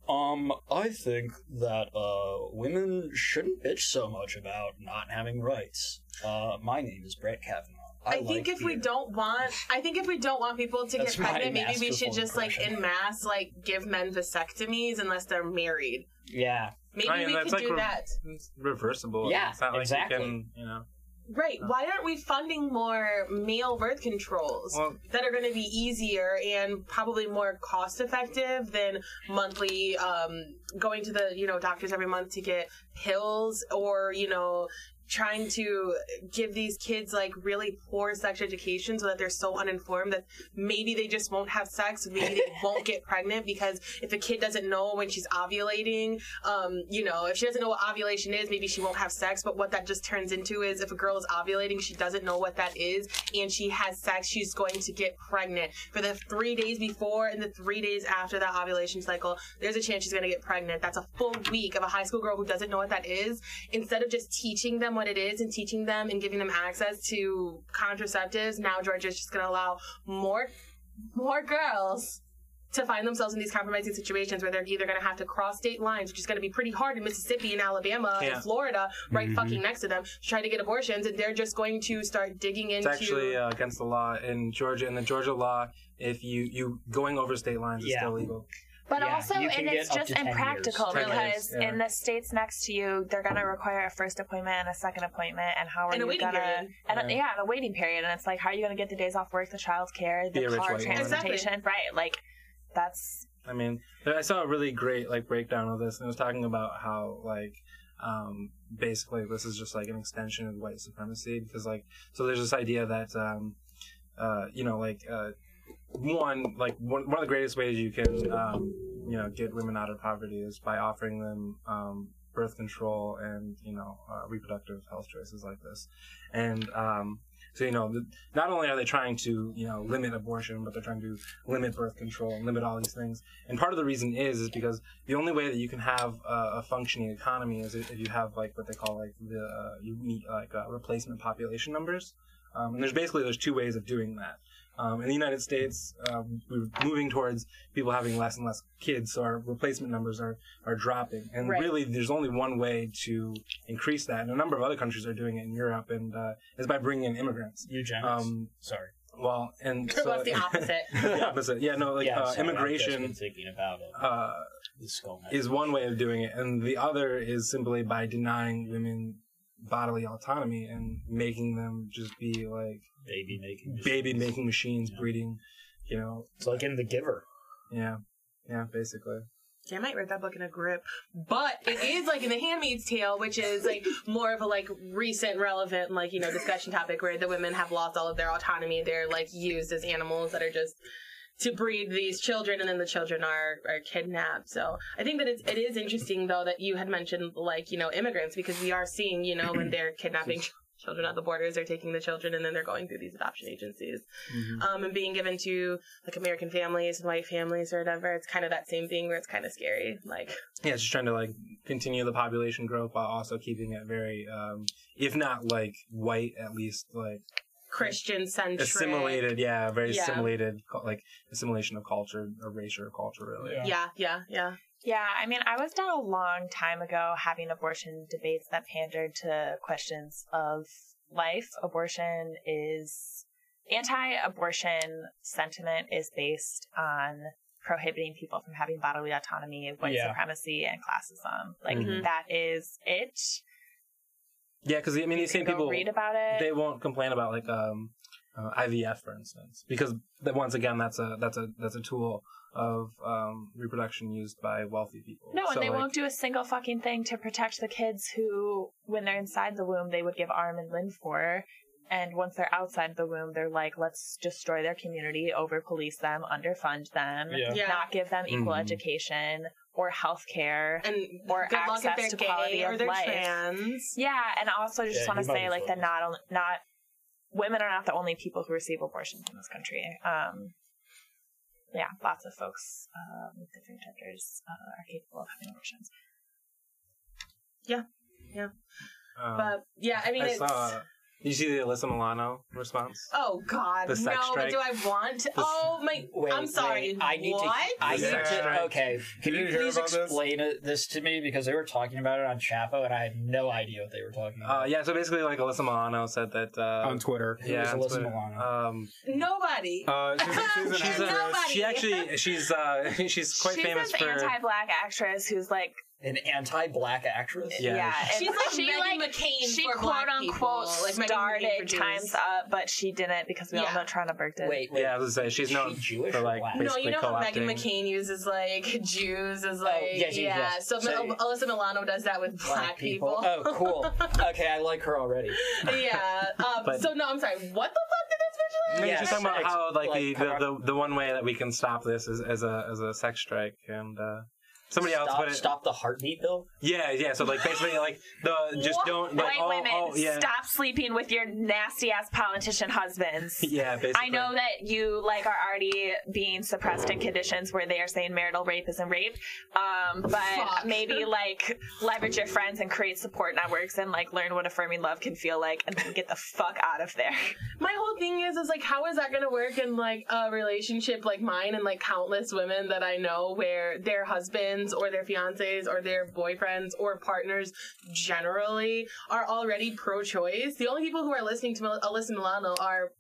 Um, I think that uh, women shouldn't bitch so much about not having rights. Uh, my name is Brett Kavanaugh. I, I, think like if we don't want, I think if we don't want people to That's get pregnant, maybe we should masterful just like in mass like give men vasectomies unless they're married. yeah, Maybe I mean, we that's could like do re- that. It's reversible. Yeah, it's not like exactly. you can, you know. Right. Why aren't we funding more male birth controls Well, that are going to be easier and probably more cost effective than monthly um, going to the you know doctors every month to get pills or you know trying to give these kids like really poor sex education so that they're so uninformed that maybe they just won't have sex maybe they won't get pregnant because if a kid doesn't know when she's ovulating um, you know if she doesn't know what ovulation is maybe she won't have sex. But what that just turns into is if a girl is ovulating she doesn't know what that is and she has sex she's going to get pregnant. For the three days before and the three days after that ovulation cycle there's a chance she's going to get pregnant. That's a full week of a high school girl who doesn't know what that is. Instead of just teaching them what it is and teaching them and giving them access to contraceptives now Georgia is just going to allow more more girls to find themselves in these compromising situations where they're either going to have to cross state lines, which is going to be pretty hard in Mississippi and Alabama Yeah. and Florida, right fucking next to them, to try to get abortions, and they're just going to start digging it's into. actually uh, against the law in Georgia. In the Georgia law, if you you going over state lines is Yeah. still legal. But Yeah, also, and it's just to 10 years. impractical years, because yeah. in the states next to you, they're gonna require a first appointment and a second appointment, and how are And you gonna? period. And a, Yeah. yeah, and a waiting period, and it's like, how are you gonna get the days off work, the child care, the Be car white woman. transportation, right? Like, that's I mean, I saw a really great like breakdown of this, and it was talking about how like um, basically this is just like an extension of white supremacy because like so there's this idea that um, uh, you know like uh, one like one, one of the greatest ways you can um, you know get women out of poverty is by offering them um, birth control and you know uh, reproductive health choices like this. And um, so you know not only are they trying to you know limit abortion but they're trying to limit birth control and limit all these things. And part of the reason is is because the only way that you can have a, a functioning economy is if you have like what they call like the uh, you meet like uh, replacement population numbers. Um, and there's basically there's two ways of doing that um, in the United States, um, we're moving towards people having less and less kids, so our replacement numbers are, are dropping. And Right. really, there's only one way to increase that. And a number of other countries are doing it in Europe, and uh, is by bringing in immigrants. eugenics. Um, sorry. well, and so, Well, the opposite. the opposite. Yeah, no, like yeah, uh, sorry, immigration thinking about it. uh, the skull is one way of doing it, and the other is simply by denying women bodily autonomy and making them just be like baby making. baby making machines breeding. You know, It's like in The Giver. yeah, yeah, basically. Yeah, I might read that book in a grip, but it is like in The Handmaid's Tale, which is like more of a like recent, relevant, like you know, discussion topic where the women have lost all of their autonomy. They're like used as animals that are just to breed these children, and then the children are are kidnapped. So I think that it's, it is interesting though that you had mentioned like you know immigrants because we are seeing you know when they're kidnapping. Children at the borders, they're taking the children and then they're going through these adoption agencies um, and being given to like American families and white families or whatever. It's kind of that same thing where it's kind of scary. Like, Yeah, it's just trying to like continue the population growth while also keeping it very, um, if not like white, at least like Christian centric. assimilated. Yeah, very Yeah. assimilated, like assimilation of culture, erasure of culture, really. Yeah. Yeah, yeah, yeah. Yeah, I mean, I was down a long time ago having abortion debates that pandered to questions of life. Abortion is anti-abortion sentiment is based on prohibiting people from having bodily autonomy, white Yeah. supremacy, and classism. Like Mhm. that is it. Yeah, because I mean, these same people read about it. they won't complain about like um, uh, IVF, for instance, because once again, that's a that's a that's a tool of um, reproduction used by wealthy people. no, and So, they like, won't do a single fucking thing to protect the kids who, when they're inside the womb, they would give arm and limb for. and once they're outside the womb, they're like, let's destroy their community, over police them, underfund them, Yeah. Yeah. not give them equal Mhm. education or health care. and Or good luck access they're to quality or of life. trans. Yeah, and also just Yeah, want to say like well. that not only not women are not the only people who receive abortions in this country. Um, yeah, lots of folks uh, with different genders uh, are capable of having abortions. Yeah, yeah, um, But yeah, I mean, I it's. saw. Did you see the Alyssa Milano response? Oh God, The no! sex But strike. do I want? oh my! Wait, I'm sorry. wait, I need what? to. I The need to. Okay, can Did you you please about this? explain this to me because they were talking about it on Chapo and I had no idea what they were talking about. Uh, yeah, so basically, like Alyssa Milano said that. Uh, on Twitter. Who yeah, is on Alyssa Twitter. Milano? Um, Nobody. Uh, she's, she's an she's a, Nobody. she actually she's uh she's quite She's famous this for anti-black actress who's like, An anti-black actress. Yeah. yeah, She's like she Meghan like McCain she for quote black unquote people, like Meghan started Times Up, but she didn't because we all know Tarana Burke did. Wait, wait. yeah I was gonna say she's not she Jewish for like? No, you know how co-opting. Meghan McCain uses like Jews as like Oh, yes, yes, yes. So, So- Mel- Alyssa Milano does that with black, people. Oh, cool. Okay, I like her already. yeah. Um, But- so no, I'm sorry. What the fuck did this bitch I mean, Yes, she's talking about how like, like, the, the, the the one way that we can stop this is as a as a sex strike and uh somebody stop, else put it Stop the heartbeat bill. yeah yeah so like basically like the just What? don't like White oh, women, oh yeah stop sleeping with your nasty ass politician husbands. yeah basically I know that you like are already being suppressed in conditions where they are saying marital rape isn't rape. Um, but Fuck. maybe like leverage your friends and create support networks and like learn what affirming love can feel like and then get the fuck out of there. My whole thing is, is like, how is that going to work in like a relationship like mine and like countless women that I know where their husbands or their fiancés or their boyfriends or partners generally are already pro-choice. The only people who are listening to Alyssa Milano are.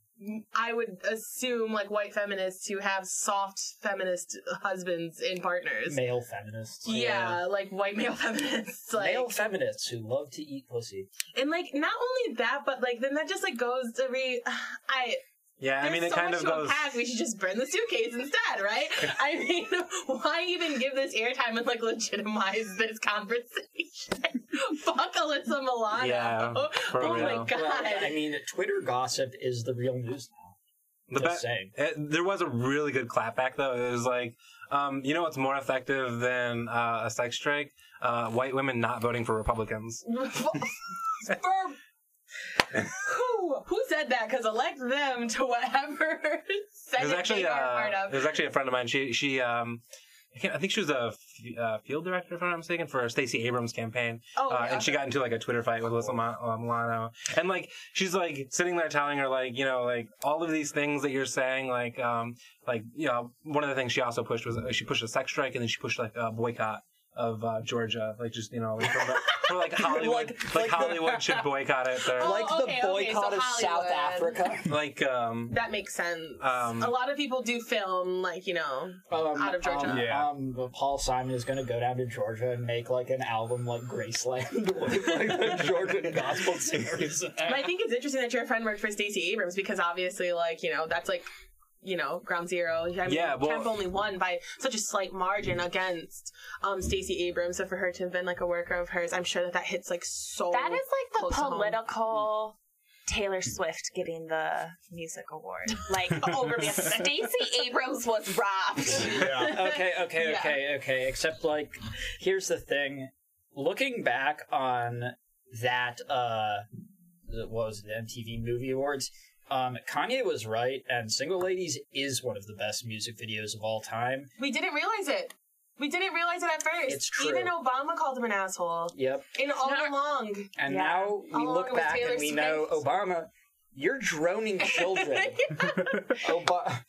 I would assume like white feminists who have soft feminist husbands and partners. Male feminists. yeah, like white male feminists. Like, Male feminists who love to eat pussy. and like not only that, but like then that just like goes to re. I yeah I there's mean it so kind much of to goes unpack. We should just burn the suitcase instead, right? I mean, why even give this airtime and like legitimize this conversation? Fuck Alyssa Milano. Yeah, for oh my god. Well, I mean, Twitter gossip is the real news now. the Just be- It, there was a really good clapback though. It was like, um, you know what's more effective than uh, a sex strike? Uh, white women not voting for Republicans. Who who said that? Because elect them to whatever was actually they are part of. it was actually a friend of mine. She she um. I think she was a f- uh, field director, if I'm not mistaken, for Stacey Abrams' campaign, oh, uh, yeah. and she got into like a Twitter fight with Alyssa uh, Milano, and like she's like sitting there telling her like you know like all of these things that you're saying like um like you know one of the things she also pushed was uh, she pushed a sex strike and then she pushed like a boycott of uh, Georgia, like just you know like for, for like Hollywood, like, Like- like the- Hollywood should boycott it. Or, Oh, like the okay, okay, boycott so of South Africa. like um that makes sense. Um, a lot of people do film like you know Um, Out of Georgia. Um, Yeah. um, but Paul Simon is going to go down to Georgia and make like an album like Graceland with like the Georgian gospel singers. But I think it's interesting that your friend worked for Stacey Abrams because obviously, like, you know, that's like, you know, ground zero. I mean, Yeah, well- Kemp only won by such a slight margin against um, Stacey Abrams. So for her to have been like a worker of hers, I'm sure that that hits like so. That is like the Close to home. political Taylor Swift getting the music award. Like over Stacey Abrams was robbed. Yeah. okay, okay, Yeah. okay, okay. Except like, here's the thing: looking back on that, uh, what was it, the MTV Movie Awards? Um, Kanye was right, and "Single Ladies" is one of the best music videos of all time. we didn't realize it. We didn't realize it at first. It's true. Even Obama called him an asshole. Yep. In all Not- along. And Yeah. now we Along look back Taylor and we know Obama. You're droning children. Oba-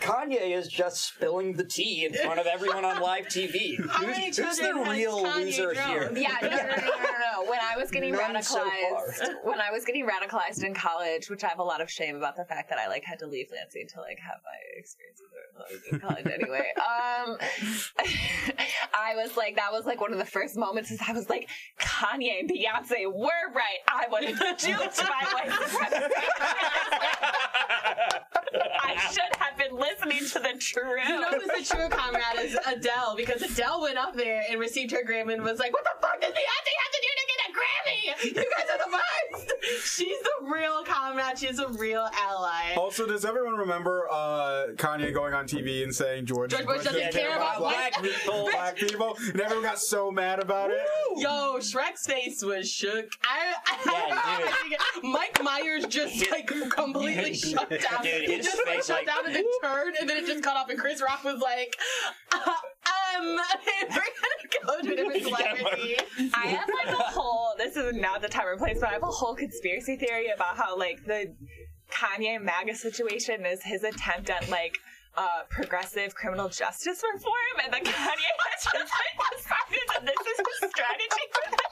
Kanye is just spilling the tea in front of everyone on live TV. How Who's, many who's the real Kanye loser drowned? here? Yeah, no, no, no, no, no, no. When I was getting None radicalized, far. when I was getting radicalized in college, which I have a lot of shame about the fact that I like had to leave Lansing to like have my experiences when I in college anyway. Um, I was like, that was like one of the first moments. Is I was like, Kanye and Beyonce were right. I was duped by white supremacy. I should have been listening to the truth. You know who's the true comrade is Adele because Adele went up there and received her Grammy and was like, "What the fuck does Beyonce have to do Grammy? You guys are the best." She's the real comrade. She's a real ally. Also, does everyone remember uh, Kanye going on TV and saying George, George Bush doesn't care about black white- people. black people, and everyone got so mad about it? Yo, Shrek's face was shook. I, I Mike Myers just like completely shut down. Dude, he his just like, face, shut like, down and then turned, and then it just cut off. And Chris Rock was like, uh, "Um, we're gonna go to a different celebrity." I have like a whole. This is not the time or place, but I have a whole conspiracy theory about how like the Kanye MAGA situation is his attempt at like uh, progressive criminal justice reform, and then Kanye has just like decided that this is his strategy for this.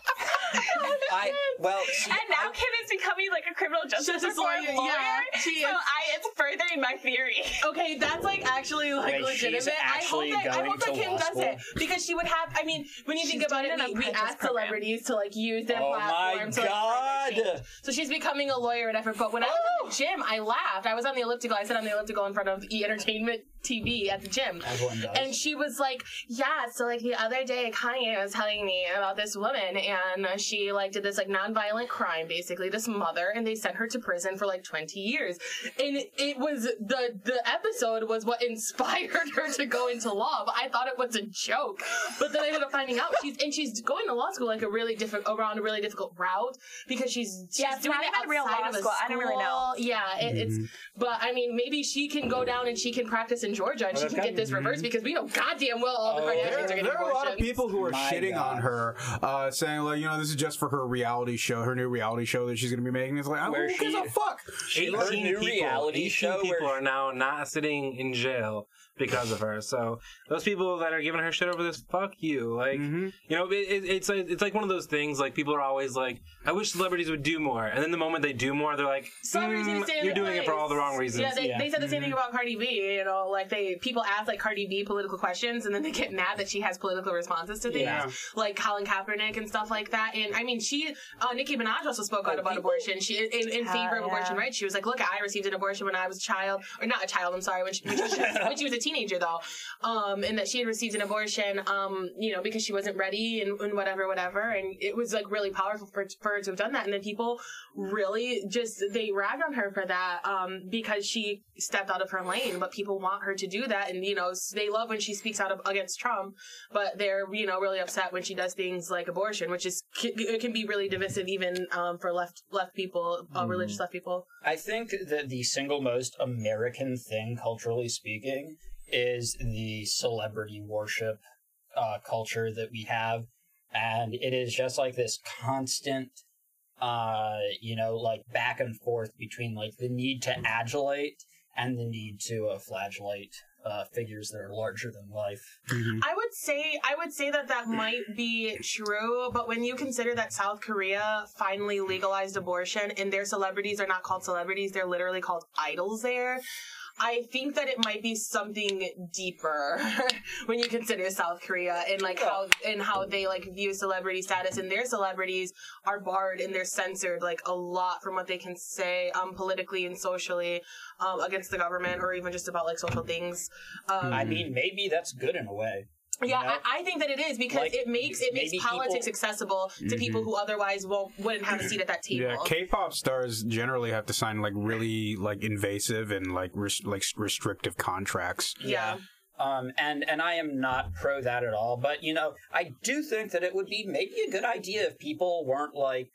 I well, see, and now I- Kim is becoming like a criminal justice Justice reform lawyer, lawyer. yeah, she so is. I, it's furthering my theory. Okay, that's like actually like Wait, legitimate. actually I hope that I hope that Kim does school? it because she would have. I mean, when you She's think about it, we, we apprentice ask program. celebrities to like use their Oh my platform to like God. So she's becoming a lawyer and effort. But when I was Oh. at the oh. gym, I laughed. I was on the elliptical. I sat on the elliptical in front of E Entertainment TV at the gym. Everyone does. And she was like, "Yeah, so like the other day, Kanye was telling me about this woman, and she like did this like nonviolent crime, basically this mother, and they sent her to prison for like twenty years. And it, it was the the episode was what inspired her to go into law. I thought it was a joke. But then I ended up finding out she's and she's going to law school like a really difficult around a really difficult route because she's, she's Yeah, it's doing not it even real outside law of a school. I don't really know. Yeah, it, it's mm-hmm. but I mean maybe she can go down and she can practice in Georgia and Well, she can get got- this reversed because we know goddamn well all the Oh, Kardashians There, are getting there are a lot of people who are My shitting God. on her, uh, saying like, you know, this is just for her reality show, her new reality show that she's going to be making. It's like, Where who gives a fuck? Her 18 new people, reality 18 show people where- are now not sitting in jail because of her. So those people that are giving her shit over this, fuck you. Like, Mm-hmm. you know, it, it, it's like it's like one of those things. Like people are always like, I wish celebrities would do more, and then the moment they do more, they're like, Celebrities "Mm, you're their doing it for all the wrong reasons. Yeah, they, Yeah. they said the same Mm-hmm. thing about Cardi B. You know, like they people ask like Cardi B political questions, and then they get mad that she has political responses to things, Yeah. like Colin Kaepernick and stuff like that. And I mean, she, uh, Nicki Minaj also spoke out Oh, about people- abortion. She in, in Hell favor of yeah. abortion rights. She was like, "Look, I received an abortion when I was a child, or not a child. I'm sorry, when she, when she, was, when she was a teenager, though, um, and that she had received an abortion, um, you know, because she wasn't ready and, and whatever, whatever. And it was like really powerful for, for her to have done that. And then people really just they ragged on her for that um, because she stepped out of her lane. But people want her to do that, and you know they love when she speaks out of, against Trump, but they're you know really upset when she does things like abortion, which is it can be really divisive even um, for left left people, uh, religious left people. I think that the single most American thing, culturally speaking, is the celebrity worship uh, culture that we have. And it is just like this constant, uh, you know, like back and forth between like the need to adulate and the need to uh, flagellate uh, figures that are larger than life. I would say I would say that that might be true, but when you consider that South Korea finally legalized abortion and their celebrities are not called celebrities, they're literally called idols there. I think that it might be something deeper when you consider South Korea and like how and how they like view celebrity status and their celebrities are barred and they're censored like a lot from what they can say um politically and socially um against the government or even just about like social things. Um, I mean, maybe that's good in a way. Yeah, you know? I, I think that it is because Like, it makes it makes politics people- accessible to people who otherwise won't wouldn't have a seat at that table. Yeah, K-pop stars generally have to sign like really like invasive and like res- like restrictive contracts. yeah. Um, and and I am not pro that at all. But you know, I do think that it would be maybe a good idea if people weren't like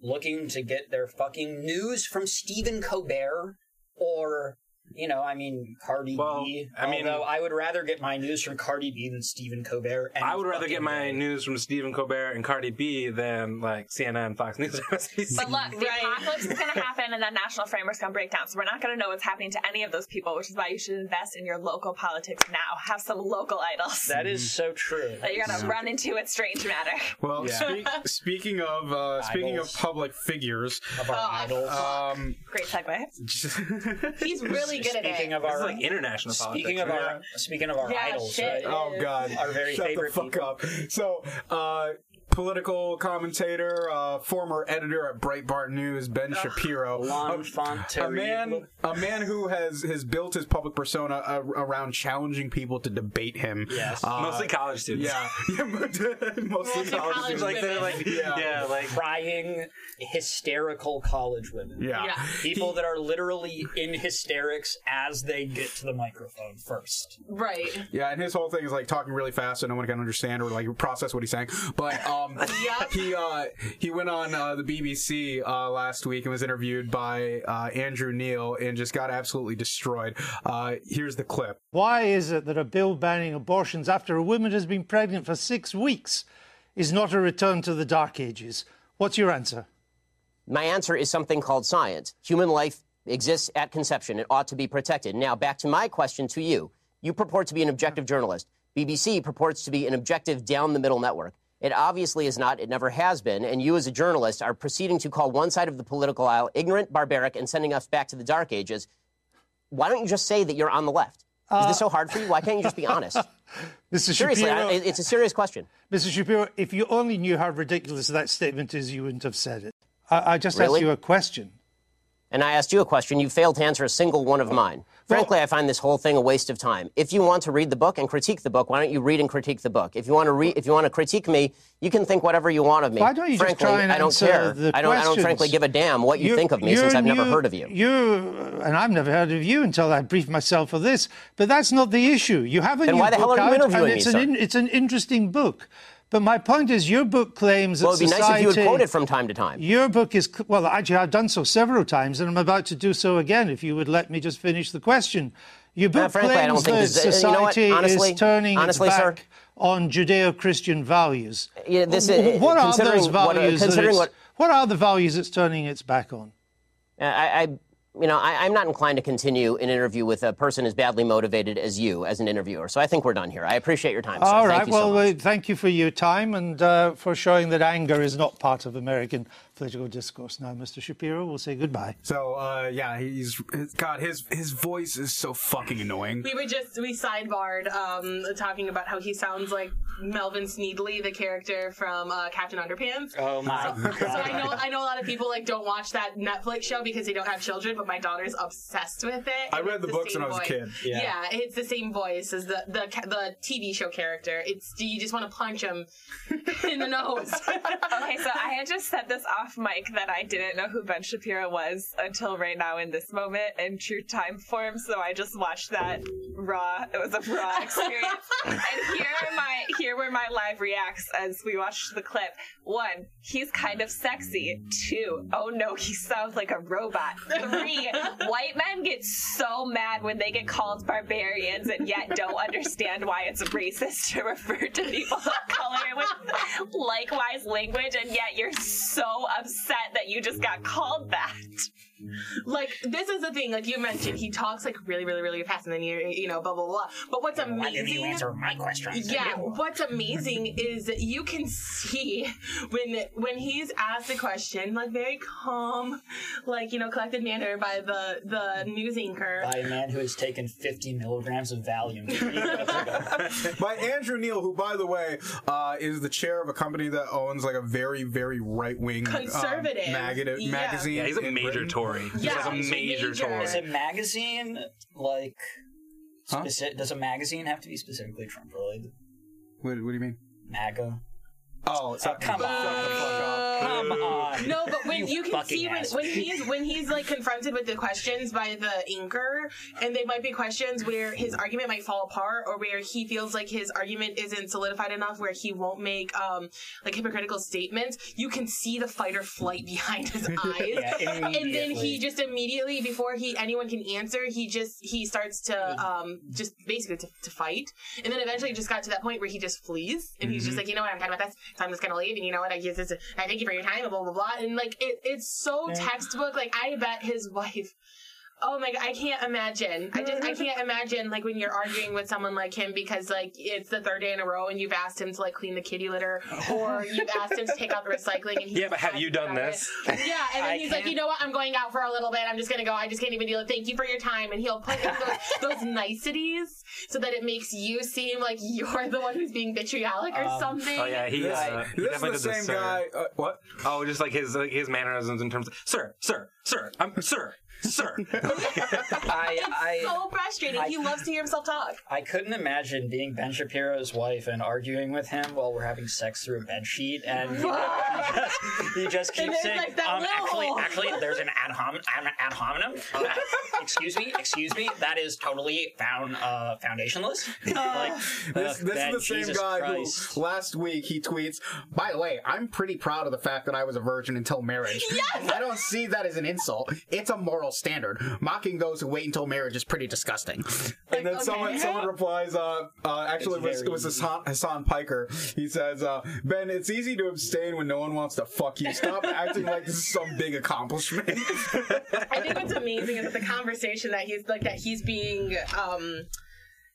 looking to get their fucking news from Stephen Colbert or you know, I mean Cardi Well, B. I mean- although I would rather get my news from Cardi B than Stephen Colbert. any I would rather get my day. news from Stephen Colbert and Cardi B than like CNN, and Fox News, MSNBC. But look, the Right. apocalypse is going to happen and then national framework's going to break down. So we're not going to know what's happening to any of those people, which is why you should invest in your local politics now. Have some local idols That is so true. that you're going to run into at Strange Matter. Well, Yeah. speak, speaking of uh, speaking of public figures, Of our Oh, idols. um, Great segue. He's really good at speaking it. of This our is like international politics. speaking of right? our speaking of our Yeah, idols, shit. right? oh god, Our very shut favorite the fuck people. up. So, uh, political commentator, uh, former editor at Breitbart News, Ben Shapiro. L'enfant a man, a man who has has built his public persona uh, around challenging people to debate him. Yes. Uh, Mostly college students. Yeah, yeah, mostly, Mostly college college students. like they're like Yeah. yeah, like crying, hysterical college women. Yeah. Yeah. People that are literally in hysterics as they get to the microphone first. Right. Yeah, and his whole thing is like talking really fast so no one can understand or like process what he's saying. But um, Yeah. he uh, he went on uh, the BBC uh, last week and was interviewed by uh, Andrew Neil and just got absolutely destroyed. Uh, here's the clip. Why is it that a bill banning abortions after a woman has been pregnant for six weeks is not a return to the Dark Ages? What's your answer? My answer is something called science. Human life exists at conception. It ought to be protected. Now, back to my question to you. You purport to be an objective journalist. BBC purports to be an objective down the middle network. It obviously is not. It never has been. And you, as a journalist, are proceeding to call one side of the political aisle ignorant, barbaric, and sending us back to the dark ages. Why don't you just say that you're on the left? Is this so hard for you? Why can't you just be uh, honest? Mr. Seriously, Shapiro, I, it's a serious question. Mr. Shapiro, if you only knew how ridiculous that statement is, you wouldn't have said it. I, I just asked you a question. And I asked you a question, you failed to answer a single one of mine. Frankly, I find this whole thing a waste of time. If you want to read the book and critique the book, why don't you read and critique the book? If you want to read, if you want to critique me, you can think whatever you want of me. Why don't you just frankly, try and I don't care. the I don't. I don't frankly give a damn what you You're- think of me since I've never heard of you. You and I've never heard of you until I briefed myself for this. But that's not the issue. You have a Then new why the hell book are you out, interviewing and me, it's an sir? it's an interesting book. But my point is, your book claims Well, that it'd be nice if you would quote it from time to time. Your book is well, actually, I've done so several times, and I'm about to do so again. If you would let me just finish the question, your book Uh, frankly, claims that this- uh, you know society Honestly- is turning honestly, its sir- back on Judeo-Christian values. Yeah, this is- what are those what- uh, values? considering what- what are the values it's turning its back on? Uh, I, I you know, I, I'm not inclined to continue an interview with a person as badly motivated as you as an interviewer. So I think we're done here. I appreciate your time. sir. All Thank right. you so well, uh, thank you for your time and uh, for showing that anger is not part of American political discourse. Now, Mr. Shapiro, we'll say goodbye. So uh, yeah, he's God. His his voice is so fucking annoying. We were just we sidebarred um, talking about how he sounds like Melvin Sneedly, the character from uh, Captain Underpants. Oh my god. So I know I know a lot of people like don't watch that Netflix show because they don't have children, but my daughter's obsessed with it. I read it's the books same when I was a kid. Yeah. Yeah. it's the same voice as the the the TV show character. It's you just want to punch him in the nose. Okay, so I had just said this off mic that I didn't know who Ben Shapiro was until right now in this moment in true time form. So I just watched that raw. It was a raw experience. and here are my here were my live reacts as we watched the clip. One, he's kind of sexy. Two, oh no, he sounds like a robot. Three, white men get so mad when they get called barbarians and yet don't understand why it's racist to refer to people of color with likewise language, and yet you're so upset that you just got called that. Like this is the thing. Like you mentioned, he talks like really, really, really fast, and then you you know blah blah blah. But what's amazing? Why didn't you answer my question? Yeah, what's amazing is you can see when when he's asked a question, like very calm, like you know, collected manner by the the news anchor. By a man who has taken 50 milligrams of Valium three months ago. By Andrew Neil, who, by the way, uh, is the chair of a company that owns like a very, very right wing Conservative. magazine. Yeah. magazine Yeah, he's a major Britain. Tory. He's Yeah, like a major, major- Tory. Is a magazine like Huh? speci- does a magazine have to be specifically Trump related? What, what do you mean? MAGA. Oh, Oh, come on. Come on. No, but when You you, can see when, when he's when he's like confronted with the questions by the anchor, and they might be questions where his argument might fall apart, or where he feels like his argument isn't solidified enough, where he won't make um like hypocritical statements. You can see the fight or flight behind his eyes, Yeah, and then he just immediately before he anyone can answer, he just he starts to um just basically to, to fight, and then eventually it just got to that point where he just flees, and he's just like, you know what, I'm done with this, so I'm just gonna leave, and you know what, I guess this, I thank you for your time, and blah blah blah, and like it, it's so textbook. Like I bet his wife Oh my god, I can't imagine. I just I can't imagine like when you're arguing with someone like him because like it's the third day in a row and you've asked him to like clean the kitty litter or you've asked him to take out the recycling and he Yeah, but have you done this? it. Yeah, and then I he's like, can't- you know what? I'm going out for a little bit. I'm just gonna go. I just can't even deal with. It. Thank you for your time, and he'll put in those, those niceties so that it makes you seem like you're the one who's being vitriolic or Um, something. Oh yeah, he. This, Uh, he this is the did same sir. guy. Uh, what? Oh, just like his like his mannerisms in terms of sir, sir, sir, I'm sir, sir. I, I, so frustrating. I- he loves to hear himself talk. I couldn't imagine being Ben Shapiro's wife and arguing with him while we're having sex through a bed sheet, and he, he just he just keeps there's, saying, like, that um, actually, hole." actually, there's an ad, hom- an ad hominem. Uh, excuse me, excuse me, that is totally found uh, foundationless. like, This, ugh, this Ben, is the same Jesus guy Christ. who last week he tweets, by the way, I'm pretty proud of the fact that I was a virgin until marriage. Yes! I don't see that as an insult. It's a moral standard. Mocking those who wait until marriage is pretty disgusting. and then okay. someone someone replies, uh, uh, actually it was, it was Hasan, Hasan Piker. He says, uh, Ben, it's easy to abstain when no one wants to fuck you. Stop acting like this is some big accomplishment. I think what's amazing is that the conversation that he's like that he's being um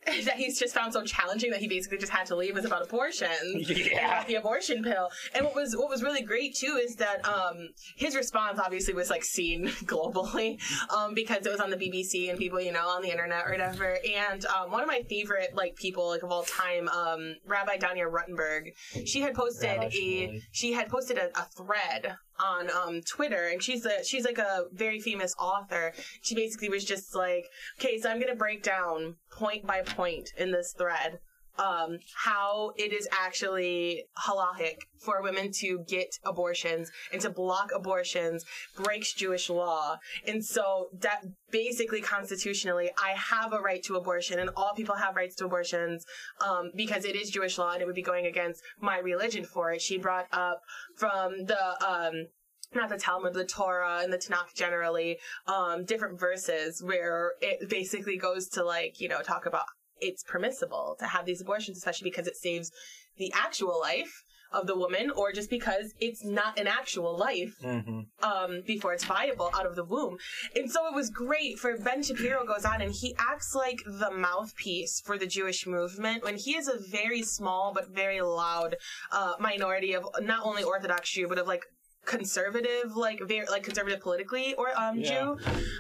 that he's just found so challenging that he basically just had to leave was about abortion. Yeah. The abortion pill. And what was what was really great too is that um his response obviously was like seen globally um because it was on the BBC and people, you know, on the internet or whatever. And um one of my favorite like people like of all time, um Rabbi Danya Ruttenberg, she had posted Rabbi a she had posted a, a thread on um Twitter and she's a she's like a very famous author. She basically was just like, okay, so I'm gonna break down point by point in this thread um how it is actually halachic for women to get abortions and to block abortions breaks Jewish law. And so that basically constitutionally I have a right to abortion and all people have rights to abortions um because it is Jewish law and it would be going against my religion for it. She brought up from the um not the Talmud, the Torah and the Tanakh generally, um, different verses where it basically goes to like, you know, talk about it's permissible to have these abortions, especially because it saves the actual life of the woman or just because it's not an actual life hmm um, before it's viable out of the womb. And so it was great for Ben Shapiro goes on and he acts like the mouthpiece for the Jewish movement when he is a very small but very loud uh, minority of not only Orthodox Jew but of like conservative like very like conservative politically or um Yeah. Jew.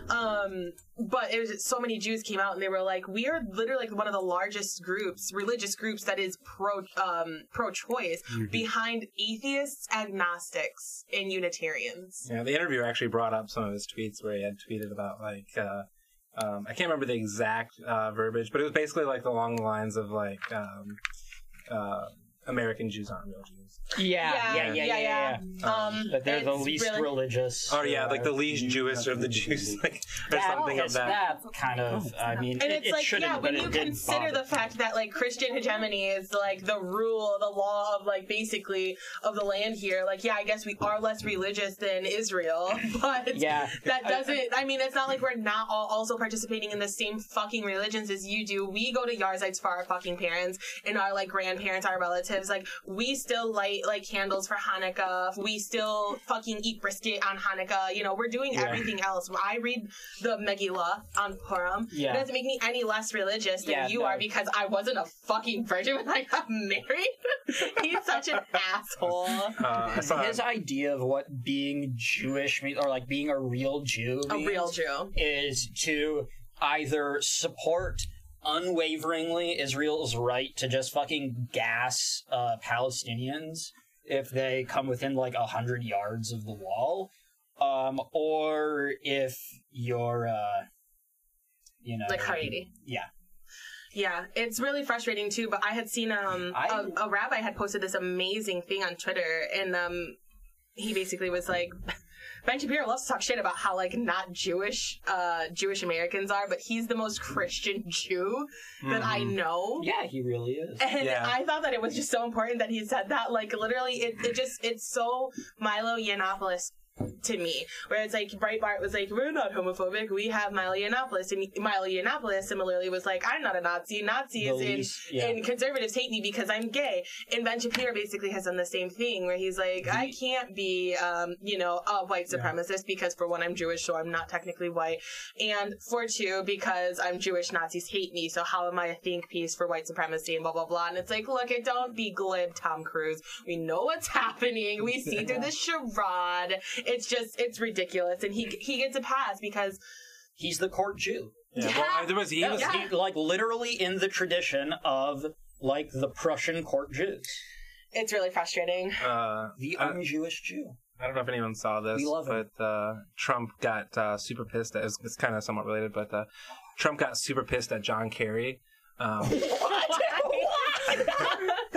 Um but it was so many Jews came out and they were like we are literally like one of the largest groups religious groups that is pro um pro choice behind atheists agnostics and unitarians. Yeah, the interviewer actually brought up some of his tweets where he had tweeted about like uh, um, I can't remember the exact uh, verbiage, but it was basically like along the lines of like um, uh, American Jews aren't real Jews. Yeah, yeah, yeah, yeah, yeah. yeah. Um, That they're the it's least really- religious. Oh yeah, like the least Jewish of the Jews, like or that, something of it's that. that kind of. I mean, And it, it's it like, shouldn't, yeah, but when it you did consider bother the fact that like Christian hegemony is like the rule, the law of like basically of the land here, like yeah, I guess we are less religious than Israel, but Yeah. that doesn't. I mean, it's not like we're not all also participating in the same fucking religions as you do. We go to yahrzeits for our fucking parents and our like grandparents, our relatives. Like we still light like candles for Hanukkah. We still fucking eat brisket on Hanukkah. You know, we're doing Yeah. everything else. I read the Megillah on Purim. Yeah. It doesn't make me any less religious than Yeah, you no. are because I wasn't a fucking virgin when I got married. He's such an asshole. Uh, His idea of what being Jewish means, or like being a real Jew, A real Jew. is to either support unwaveringly Israel's right to just fucking gas uh, Palestinians if they come within like a hundred yards of the wall, um, or if you're, uh, you know, Like Haredi. Yeah, Yeah, it's really frustrating too. But I had seen um I- a, a rabbi had posted this amazing thing on Twitter, and um he basically was like. Ben Shapiro loves to talk shit about how like not Jewish uh Jewish Americans are, but he's the most Christian Jew that I know. yeah, he really is. And Yeah. I thought that it was just so important that he said that. Like literally, it, it just it's so Milo Yiannopoulos to me. Whereas like Breitbart was like, we're not homophobic. We have Milo Yiannopoulos, and Milo Yiannopoulos similarly was like, I'm not a Nazi. Nazis The and, least- yeah. and conservatives hate me because I'm gay. And Ben Shapiro basically has done the same thing, where he's like, I can't be, um, you know, a white supremacist because for one, I'm Jewish, so I'm not technically white, and for two, because I'm Jewish, Nazis hate me. So how am I a think piece for white supremacy and blah blah blah? And it's like, look, it don't be glib, Tom Cruise. We know what's happening. We see through the charade. It's just, it's ridiculous, and he he gets a pass because He's the court Jew. Yeah, well, there was he was He, like literally in the tradition of like the Prussian court Jews, it's really frustrating. uh, the un-Jewish Jew. I don't know if anyone saw this, We love him. but uh, Trump got uh, super pissed. At, it's, it's kind of somewhat related, but uh, Trump got super pissed at John Kerry. Um,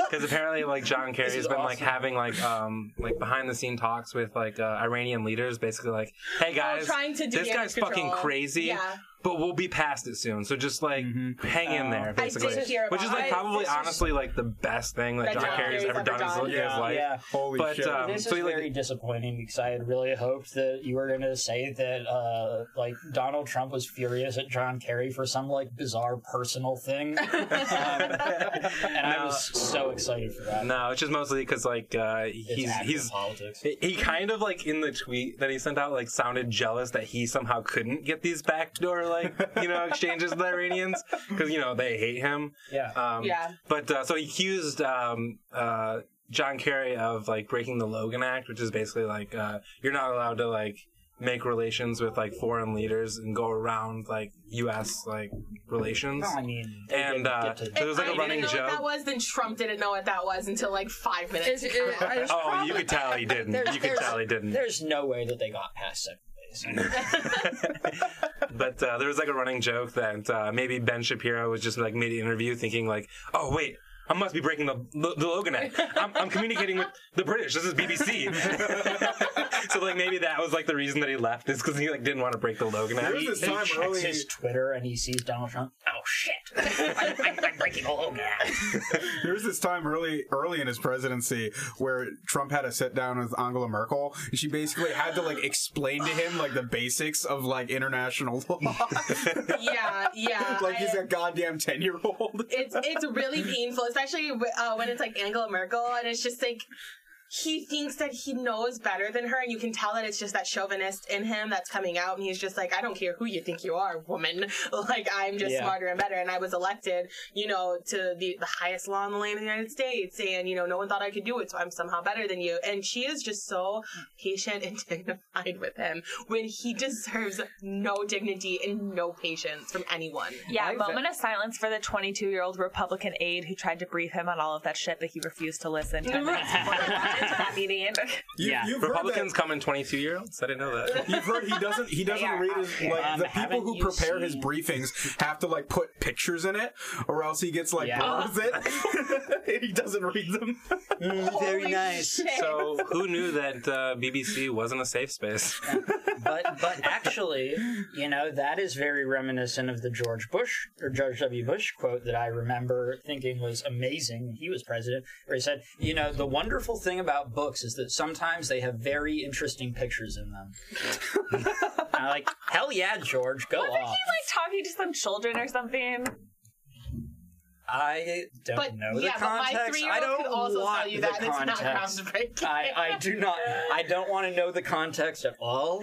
because apparently, like John Kerry has been like having like um like behind the scene talks with like uh, Iranian leaders, basically like, "Hey guys, Oh, trying to do this damage guy's fucking crazy, Yeah. But we'll be past it soon. So just like hang in there, I basically." did hear Which is like probably This is- honestly like the best thing that That John John Kerry's Kerry's ever ever done in his, done. in his Yeah, life. yeah. Holy But, shit. um, this so is like- very disappointing because I had really hoped that you were going to say that uh, like Donald Trump was furious at John Kerry for some like bizarre personal thing, um, and I was so excited for that. No, it's just mostly because like uh, he's he's politics. he- he kind of like in the tweet that he sent out like sounded jealous that he somehow couldn't get these backdoor like you know exchanges with the Iranians because you know they hate him. Yeah. Um, Yeah. But uh, so he accused um, uh, John Kerry of like breaking the Logan Act, which is basically like uh, you're not allowed to like make relations with like foreign leaders and go around like U.S. like relations. No, I mean, And, didn't uh, get to- There was, like, I a running didn't know what joke. that was, then Trump didn't know what that was until like five minutes. Is- ago. is- Oh, you could tell he didn't. There's- You could tell he didn't. There's no way that they got past second base. but uh, there was like a running joke that uh, maybe Ben Shapiro was just like mid interview thinking like, oh wait. I must be breaking the, the, the Logan Act. I'm, I'm communicating with the British. This is BBC. so like maybe that was like the reason that he left is because he like didn't want to break the Logan Act. There was this he time checks early. his Twitter and he sees Donald Trump. Oh shit! I'm, I'm, I'm breaking the Logan Act. There was this time early, early in his presidency where Trump had a sit down with Angela Merkel. And she basically had to like explain to him like the basics of like international law, yeah, yeah. like he's a goddamn ten year old. it's it's really painful, especially uh, when it's like Angela Merkel, and it's just like he thinks that he knows better than her, and you can tell that it's just that chauvinist in him that's coming out, and he's just like, I don't care who you think you are, woman. Like I'm just Yeah. smarter and better, and I was elected, you know, to the the highest law in the land of the United States, and you know, no one thought I could do it, so I'm somehow better than you. And she is just so patient and dignified with him when he deserves no dignity and no patience from anyone. Yeah, I've- moment of silence for the 22 year old Republican aide who tried to brief him on all of that shit, but he refused to listen. 10 minutes before they walked into that meeting. You, Yeah. you've Republicans come in 22 year olds? I didn't know that. You've heard he doesn't. He doesn't read his like Um, the people who you prepare his briefings have to like put pictures in it, or else he gets like Yeah. blurs it. he doesn't read them. very nice. So who knew that uh, BBC wasn't a safe space? But but actually, you know, that is very reminiscent of the George Bush or George W. Bush quote that I remember thinking was amazing he was president, where he said, you know, the wonderful thing about books is that sometimes they have very interesting pictures in them. I'm like, hell yeah, George, go Wasn't he like talking to some children or something? I don't But know the yeah, context. I don't could also want tell you the that it's not context. I, I do not. I don't want to know the context at all.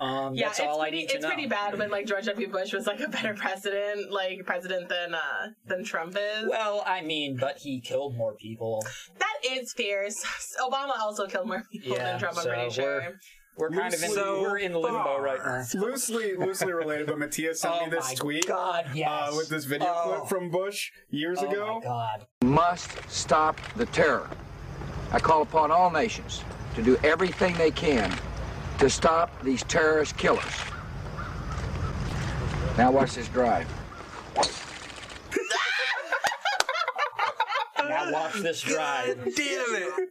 Um, yeah, that's it's all pretty, I need to it's know. pretty bad when like George W. Bush was like a better president, like president than uh than Trump is. Well, I mean, but he killed more people. that is fierce. Obama also killed more people Yeah, than Trump. I'm so pretty sure. we're- We're kind of in So we're in limbo right now. loosely, loosely related, but Matthias sent Oh me this my tweet God, yes. uh, with this video Oh. clip from Bush years Oh ago. my god. must stop the terror. I call upon all nations to do everything they can to stop these terrorist killers. Now watch this drive. Now watch this drive. Damn it!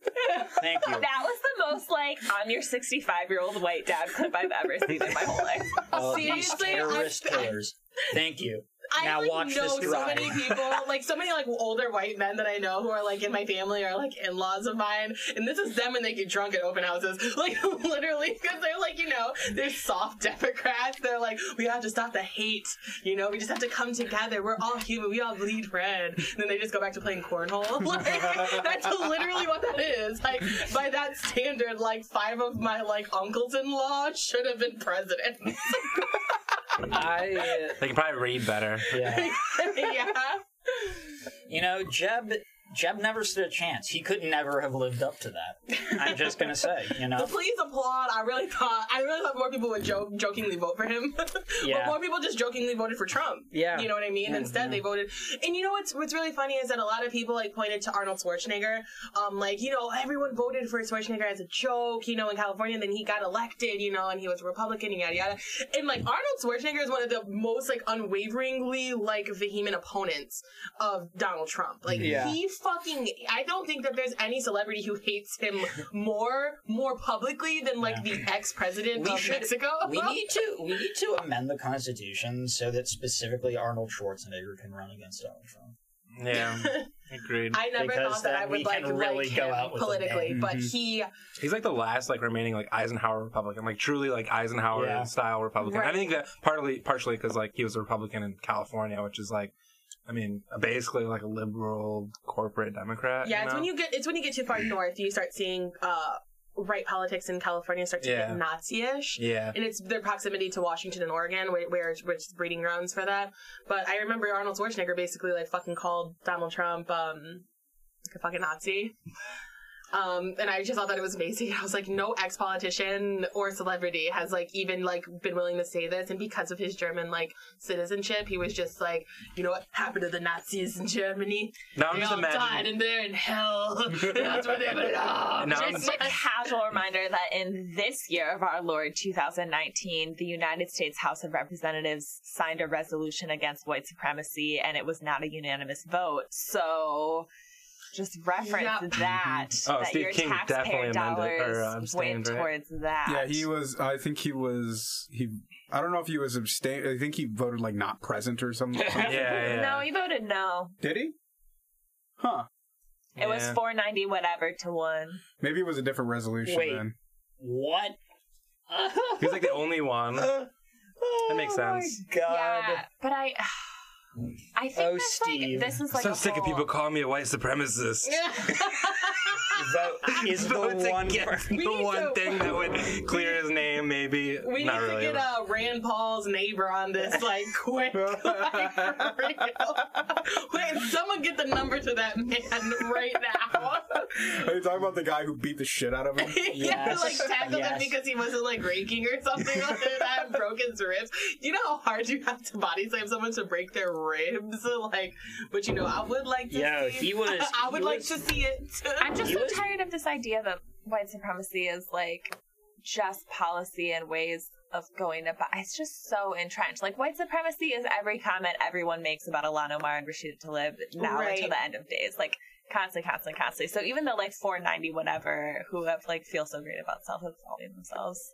Thank you. That was the most like I'm your 65 year old white dad clip I've ever seen in my whole life. Oh, these terrorist I- killers. Thank you. I Now like, watch know so many people, like so many like older white men that I know who are like in my family or like in-laws of mine, and this is them when they get drunk at open houses, like literally because they're like you know they're soft Democrats. They're like we have to stop the hate, you know, we just have to come together. We're all human. We all bleed red. And then they just go back to playing cornhole. Like that's literally what that is. Like by that standard, like five of my like uncles-in-law should have been presidents. I, uh, They can probably read better. yeah. yeah. You know, Jeb Jeb never stood a chance. He could never have lived up to that. I'm just gonna say, you know. The please applaud. I really thought I really thought more people would joke, jokingly vote for him, Yeah. but more people just jokingly voted for Trump. Yeah. you know what I mean. Instead, they voted. And you know what's what's really funny is that a lot of people like pointed to Arnold Schwarzenegger. Um, like you know everyone voted for Schwarzenegger as a joke. You know in California, and then he got elected. You know, and he was a Republican. And yada yada. And like Arnold Schwarzenegger is one of the most like unwaveringly like vehement opponents of Donald Trump. Like Yeah. he fucking. I don't think that there's any celebrity who hates him more more publicly than like the ex president of should- Mexico. We need to we need to amend the Constitution so that specifically Arnold Schwarzenegger can run against Donald Trump. Yeah, agreed. I never Because thought that I would like can really like go him out with a politically, but mm-hmm. he He's like the last like remaining like Eisenhower Republican, like truly like Eisenhower Yeah. style Republican. I think that partly partially because like he was a Republican in California, which is like, I mean, basically like a liberal corporate Democrat. yeah, you it's when you get it's when you get too far north, you start seeing uh right politics in California start to Yeah. get Nazi-ish. yeah. And it's their proximity to Washington and Oregon, where, where which is breeding grounds for that. But I remember Arnold Schwarzenegger basically like fucking called Donald Trump um like a fucking Nazi. Um, and I just thought that it was amazing. I was like, no ex-politician or celebrity has like even like been willing to say this. And because of his German like citizenship, he was just like, you know what happened to the Nazis in Germany? Now I'm they just all imagining. died and they're in hell. That's where they belong. Now I'm Just a casual reminder that in this year of our Lord 2019, the United States House of Representatives signed a resolution against white supremacy, and it was not a unanimous vote. So, just reference Yeah. that Oh, that Steve your King taxpayer definitely amended- dollars or, uh, abstained, went right? towards that. Yeah, he was. I think he was. He. I don't know if he was abstain. I think he voted like not present or something. Yeah, yeah. No, he voted no. Did he? Huh. It was 490 whatever to one. Maybe it was a different resolution Wait. then. What? He's like the only one. That makes sense. Oh God. Yeah, but I, I think Oh, this Steve. like this is I'm like so a sick of people calling me a white supremacist. Vote is the one. against the need one to- thing that would clear his name, maybe. We Not need really. to get uh, Rand Paul's neighbor on this, like, quick. like, for real. Wait, someone get the number to that man right now. Are you talking about the guy who beat the shit out of him? yeah, Yes. like tackled Yes. him because he wasn't like raking or something like that and broke his ribs. You know how hard you have to body slam someone to break their ribs? Like, but you know, I would like to Yo, see he was- I would like was- to see it. I'm just so was- tired of this idea that white supremacy is like just policy and ways of going about. It's just so entrenched. Like white supremacy is every comment everyone makes about Ilhan Omar and Rashida Tlaib now Right. until the end of days. Like constantly, constantly, constantly. So even the like 490 whatever who have like feel so great about self-absolving themselves,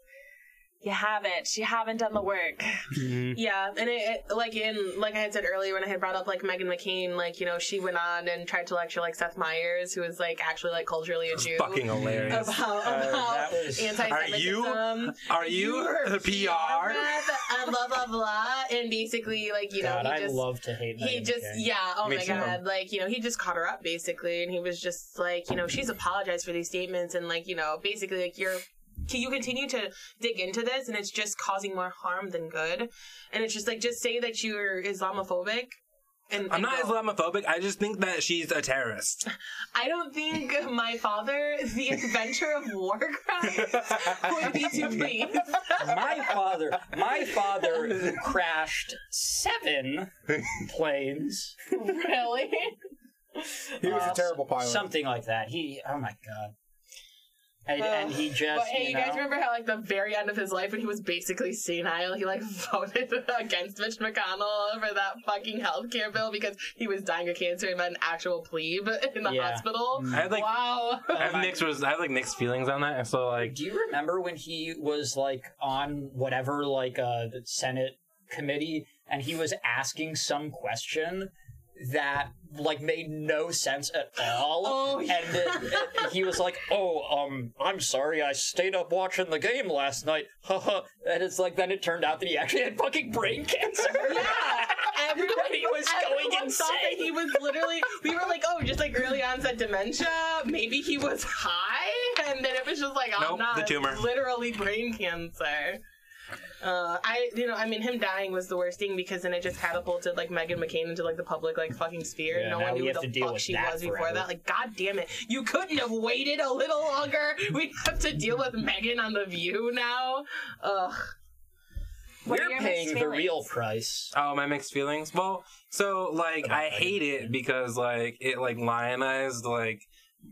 you haven't. You haven't done the work. Yeah, and it, it like in like I had said earlier when I had brought up like Meghan McCain, like you know she went on and tried to lecture like Seth Meyers, who is like actually like culturally a Jew. Fucking hilarious. About, Uh, about that was- anti-Semitism. Are you- are you were the PR? and blah blah blah, and basically like you know God, he I love to hate. he Meghan just McCain. yeah oh Me my too. god like you know he just caught her up basically and he was just like you know she's apologized for these statements and like you know basically like you're you continue to dig into this and it's just causing more harm than good and it's just like just say that you're islamophobic and I'm not go. Islamophobic. I just think that she's a terrorist. I don't think my father, the inventor of war crimes, would be too pleased. my father, my father crashed seven planes. really? He was Uh, a terrible pilot. Something like that. He, oh my god. And, and he just, But hey, you, guys remember how like the very end of his life when he was basically senile, he like voted against Mitch McConnell for that fucking healthcare bill because he was dying of cancer and met an actual plebe in the Yeah. hospital. I had like wow. I have my- mixed was I have like mixed feelings on that. And so like Do you remember when he was like on whatever like uh the Senate committee and he was asking some question that like made no sense at all. Oh, yeah. And it, it- he was like, "Oh, um, I'm sorry, I stayed up watching the game last night." Haha. and it's like then it turned out that he actually had fucking brain cancer. Yeah, everybody was going everyone thought that insane. he was literally. We were like, oh, just like early onset dementia. Maybe he was high, and then it was just like, oh, Nope, no, the tumor. literally brain cancer. Uh, I, you know, I mean, him dying was the worst thing because then it just catapulted like Meghan McCain into like the public like fucking sphere. Yeah, no one knew we who the fuck she that was before that. Like, god damn it, you couldn't have waited a little longer. We have to deal with Meghan on the View now. Ugh. What are We're your paying the real price. Oh, my mixed feelings. Well, so like I hate it because like it like lionized like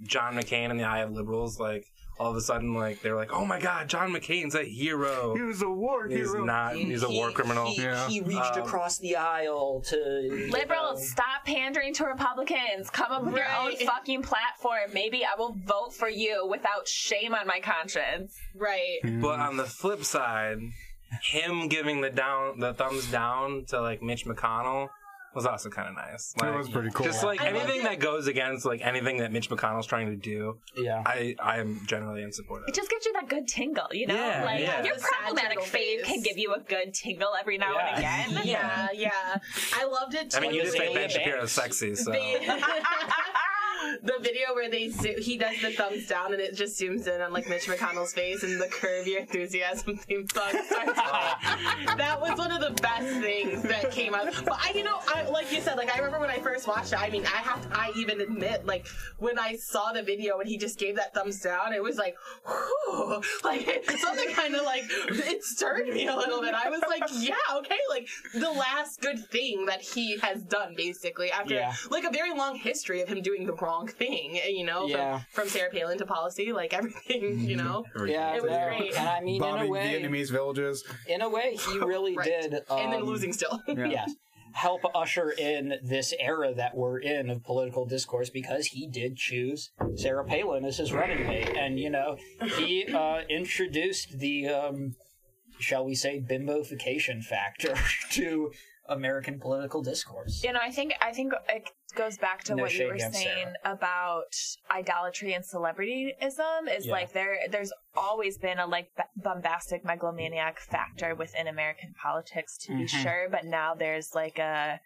John McCain in the eye of liberals. Like all of a sudden, like they're like, "Oh my God, John McCain's a hero." He was a war He's hero. He's not. He's a war criminal. He, Yeah. he reached Um, across the aisle to Liberals, stop pandering to Republicans. Come up with your own fucking platform. Maybe I will vote for you without shame on my conscience. Right. But on the flip side, him giving the down the thumbs down to like Mitch McConnell was also kind of nice. Like, That was pretty cool. Just like I anything that goes against like anything that Mitch McConnell's trying to do, yeah. I I am generally in support of. It just gives you that good tingle, you know? Yeah, like yeah. your problematic tingle fave can give you a good tingle every now and again. Yeah, yeah. I loved it too. I mean, you just say Azealia Ben Shapiro's Banks. sexy, so They- the video where they zo- he does the thumbs down and it just zooms in on like Mitch McConnell's face and the Curb Your Enthusiasm theme song starts. That was one of the best things that came out. But I, you know, I like you said, like I remember when I first watched it. I mean, I have, to, I even admit, like when I saw the video and he just gave that thumbs down, it was like, whew, like something kind of like stirred me a little bit. I was like, yeah, okay, like the last good thing that he has done, basically after Yeah. like a very long history of him doing the wrong thing, you know, Yeah. from, from Sarah Palin to policy, like everything, you know. Yeah, It was no, great. And I mean, in a Bombing way, Vietnamese villages. in a way, he really Right. did. and then um, losing still. Yeah, help usher in this era that we're in of political discourse because he did choose Sarah Palin as his running mate and you know he uh, introduced the um, shall we say bimbofication factor to American political discourse You know, I think I think it goes back to No what you were saying Sarah. about idolatry and celebrityism. Is Yeah. like there, there's always been a like bombastic megalomaniac factor within American politics, to be Mhm. sure. But now there's like a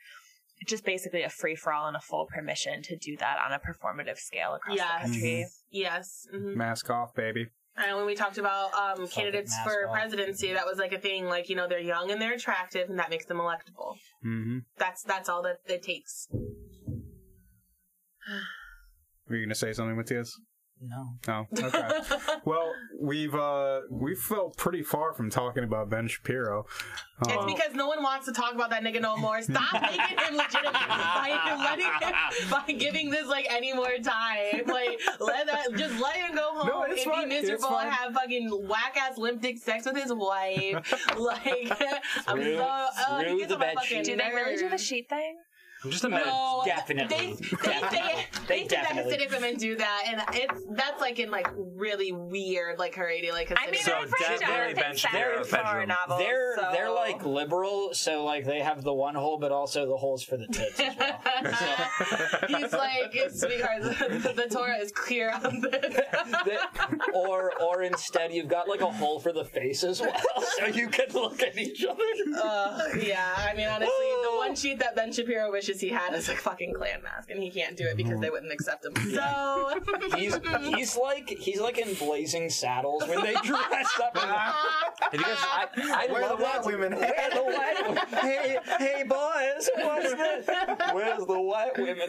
just basically a free for all and a full permission to do that on a performative scale across Yes. the country. Yes. mhm. Mask off, baby. And when we talked about um, candidates for presidency, that was like a thing. Like you know, they're young and they're attractive, and that makes them electable. Mm-hmm. That's that's all that it takes. Were you gonna say something, Matthias? No No. Okay. well, we've uh we felt pretty far from talking about Ben Shapiro. It's Uh, because no one wants to talk about that nigga no more. Stop making him legitimate by letting him by giving this like any more time. Like let that just let him go home No, it's and fine. be It's miserable and have fucking whack ass limp dick sex with his wife. like I'm Through- so uh, he through gets the on my fucking sheet. Do they really do the nerves. sheet thing? I'm just imagine. No, Definitely. They, they, say, They they say that Hasidic women do that, and it's that's like in like really weird, like Haredi, like Hasidic. I mean, So I've read definitely Jonathan Ben Shapiro's Safran's horror novels. they're so- they're like liberal so like they have the one hole but also the holes for the tits as well He's like, sweetheart, the, the Torah is clear on this. That- or or instead you've got like a hole for the face as well, so you can look at each other. Uh, yeah, I mean, honestly, the one sheet that Ben Shapiro wishes he had is a fucking Klan mask, and he can't do it because they wouldn't accept him. So, He's he's like he's like in Blazing Saddles when they dress up. In Have you guys, I, I Where love the that. white women? Where the white women? Hey, hey, boys, what's this? Where's the white women?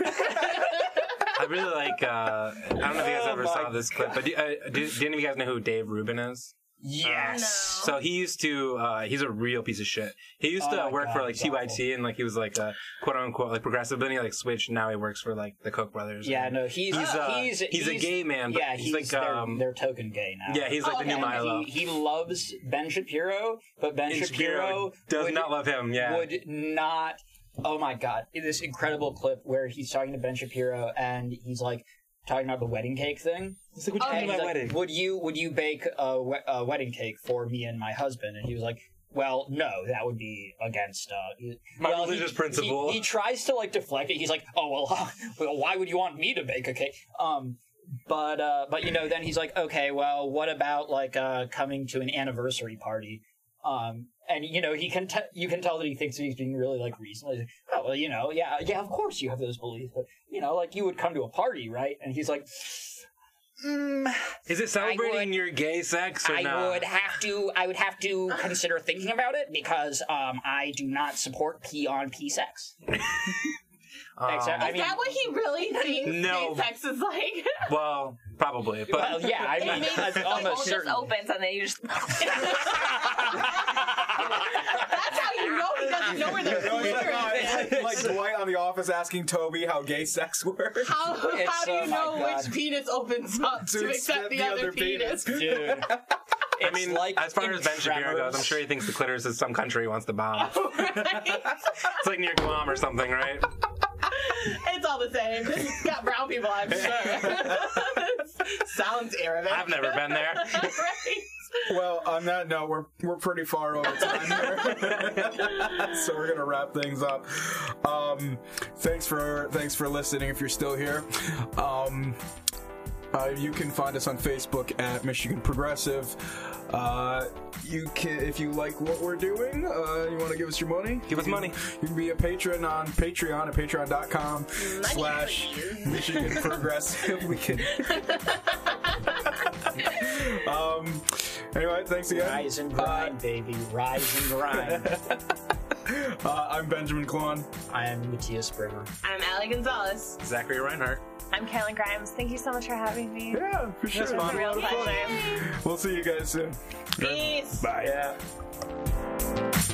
I really like. Uh, I don't know if you guys Oh ever saw this clip, but do, uh, do, do any of you guys know who Dave Rubin is? Yes. So he used to. Uh, he's a real piece of shit. He used Oh to my work God, for like he's awful. TYT and like he was like a quote unquote like progressive, but then he like switched. Now he works for like the Koch brothers. Yeah, no, he's He's, uh, he's he's a gay man, but yeah, he's like, their, um, their token gay now. Yeah, he's like Oh, the new okay. Milo. He, he loves Ben Shapiro, but Ben And Shapiro, does would, not love him. Yeah. would not. Oh my god! This incredible clip where he's talking to Ben Shapiro and he's like talking about the wedding cake thing. He's like, "What Okay. And he's like, Would you would you bake a, we- a wedding cake for me and my husband? And he was like, well, no, that would be against uh, My well, he- religious principle. He, he tries to like deflect it. He's like, oh well, well, why would you want me to bake a cake? Um, but uh, but you know, then he's like, okay, well, what about like uh, coming to an anniversary party? Um, and you know, he can t- you can tell that he thinks that he's being really like reasonable. He's like, oh well, you know, yeah, yeah, of course you have those beliefs, but you know, like you would come to a party, right? And he's like. Mm, Is it celebrating would- your gay sex or I not? would have to. I would have to consider thinking about it because um, I do not support P on P sex. Um, Except- I Is mean, that what he really thinks No. gay sex is like? well, probably, but well, yeah, I mean, makes I'm sense. Like, almost just certain. opens and then you just. That's how you know he doesn't know where the No, it's computer like, is. like, like Dwight on The Office asking Toby how gay sex works. How, how do you oh know which penis opens up to, To accept accept the, the other, other penis? Dude. I mean, like as far as Ben Shapiro goes, I'm sure he thinks the clitoris is some country he wants to bomb. Right? It's like near Guam or something, right? it's all the same. It's got brown people, I'm sure. Sounds Arabic. I've never been there. right? Well, on that note, we're we're pretty far over time here, so we're gonna wrap things up. Um, thanks for thanks for listening. If you're still here, um, uh, you can find us on Facebook at Michigan Progressive. Uh, you can, if you like what we're doing, uh, you want to give us your money. Give us you money. You can be a patron on Patreon at patreon.com slash Michigan Progressive. We can. um. Anyway, thanks again. Rise and grind, baby. Rise and grind. Uh, I'm Benjamin Klon. I am Matthias Brimmer. I'm Allie Gonzalez. Zachary Reinhardt. I'm Carolyn Grimes. Thank you so much for having me. Yeah, for sure. It's a real pleasure. We'll see you guys soon. Peace. Bye. Yeah.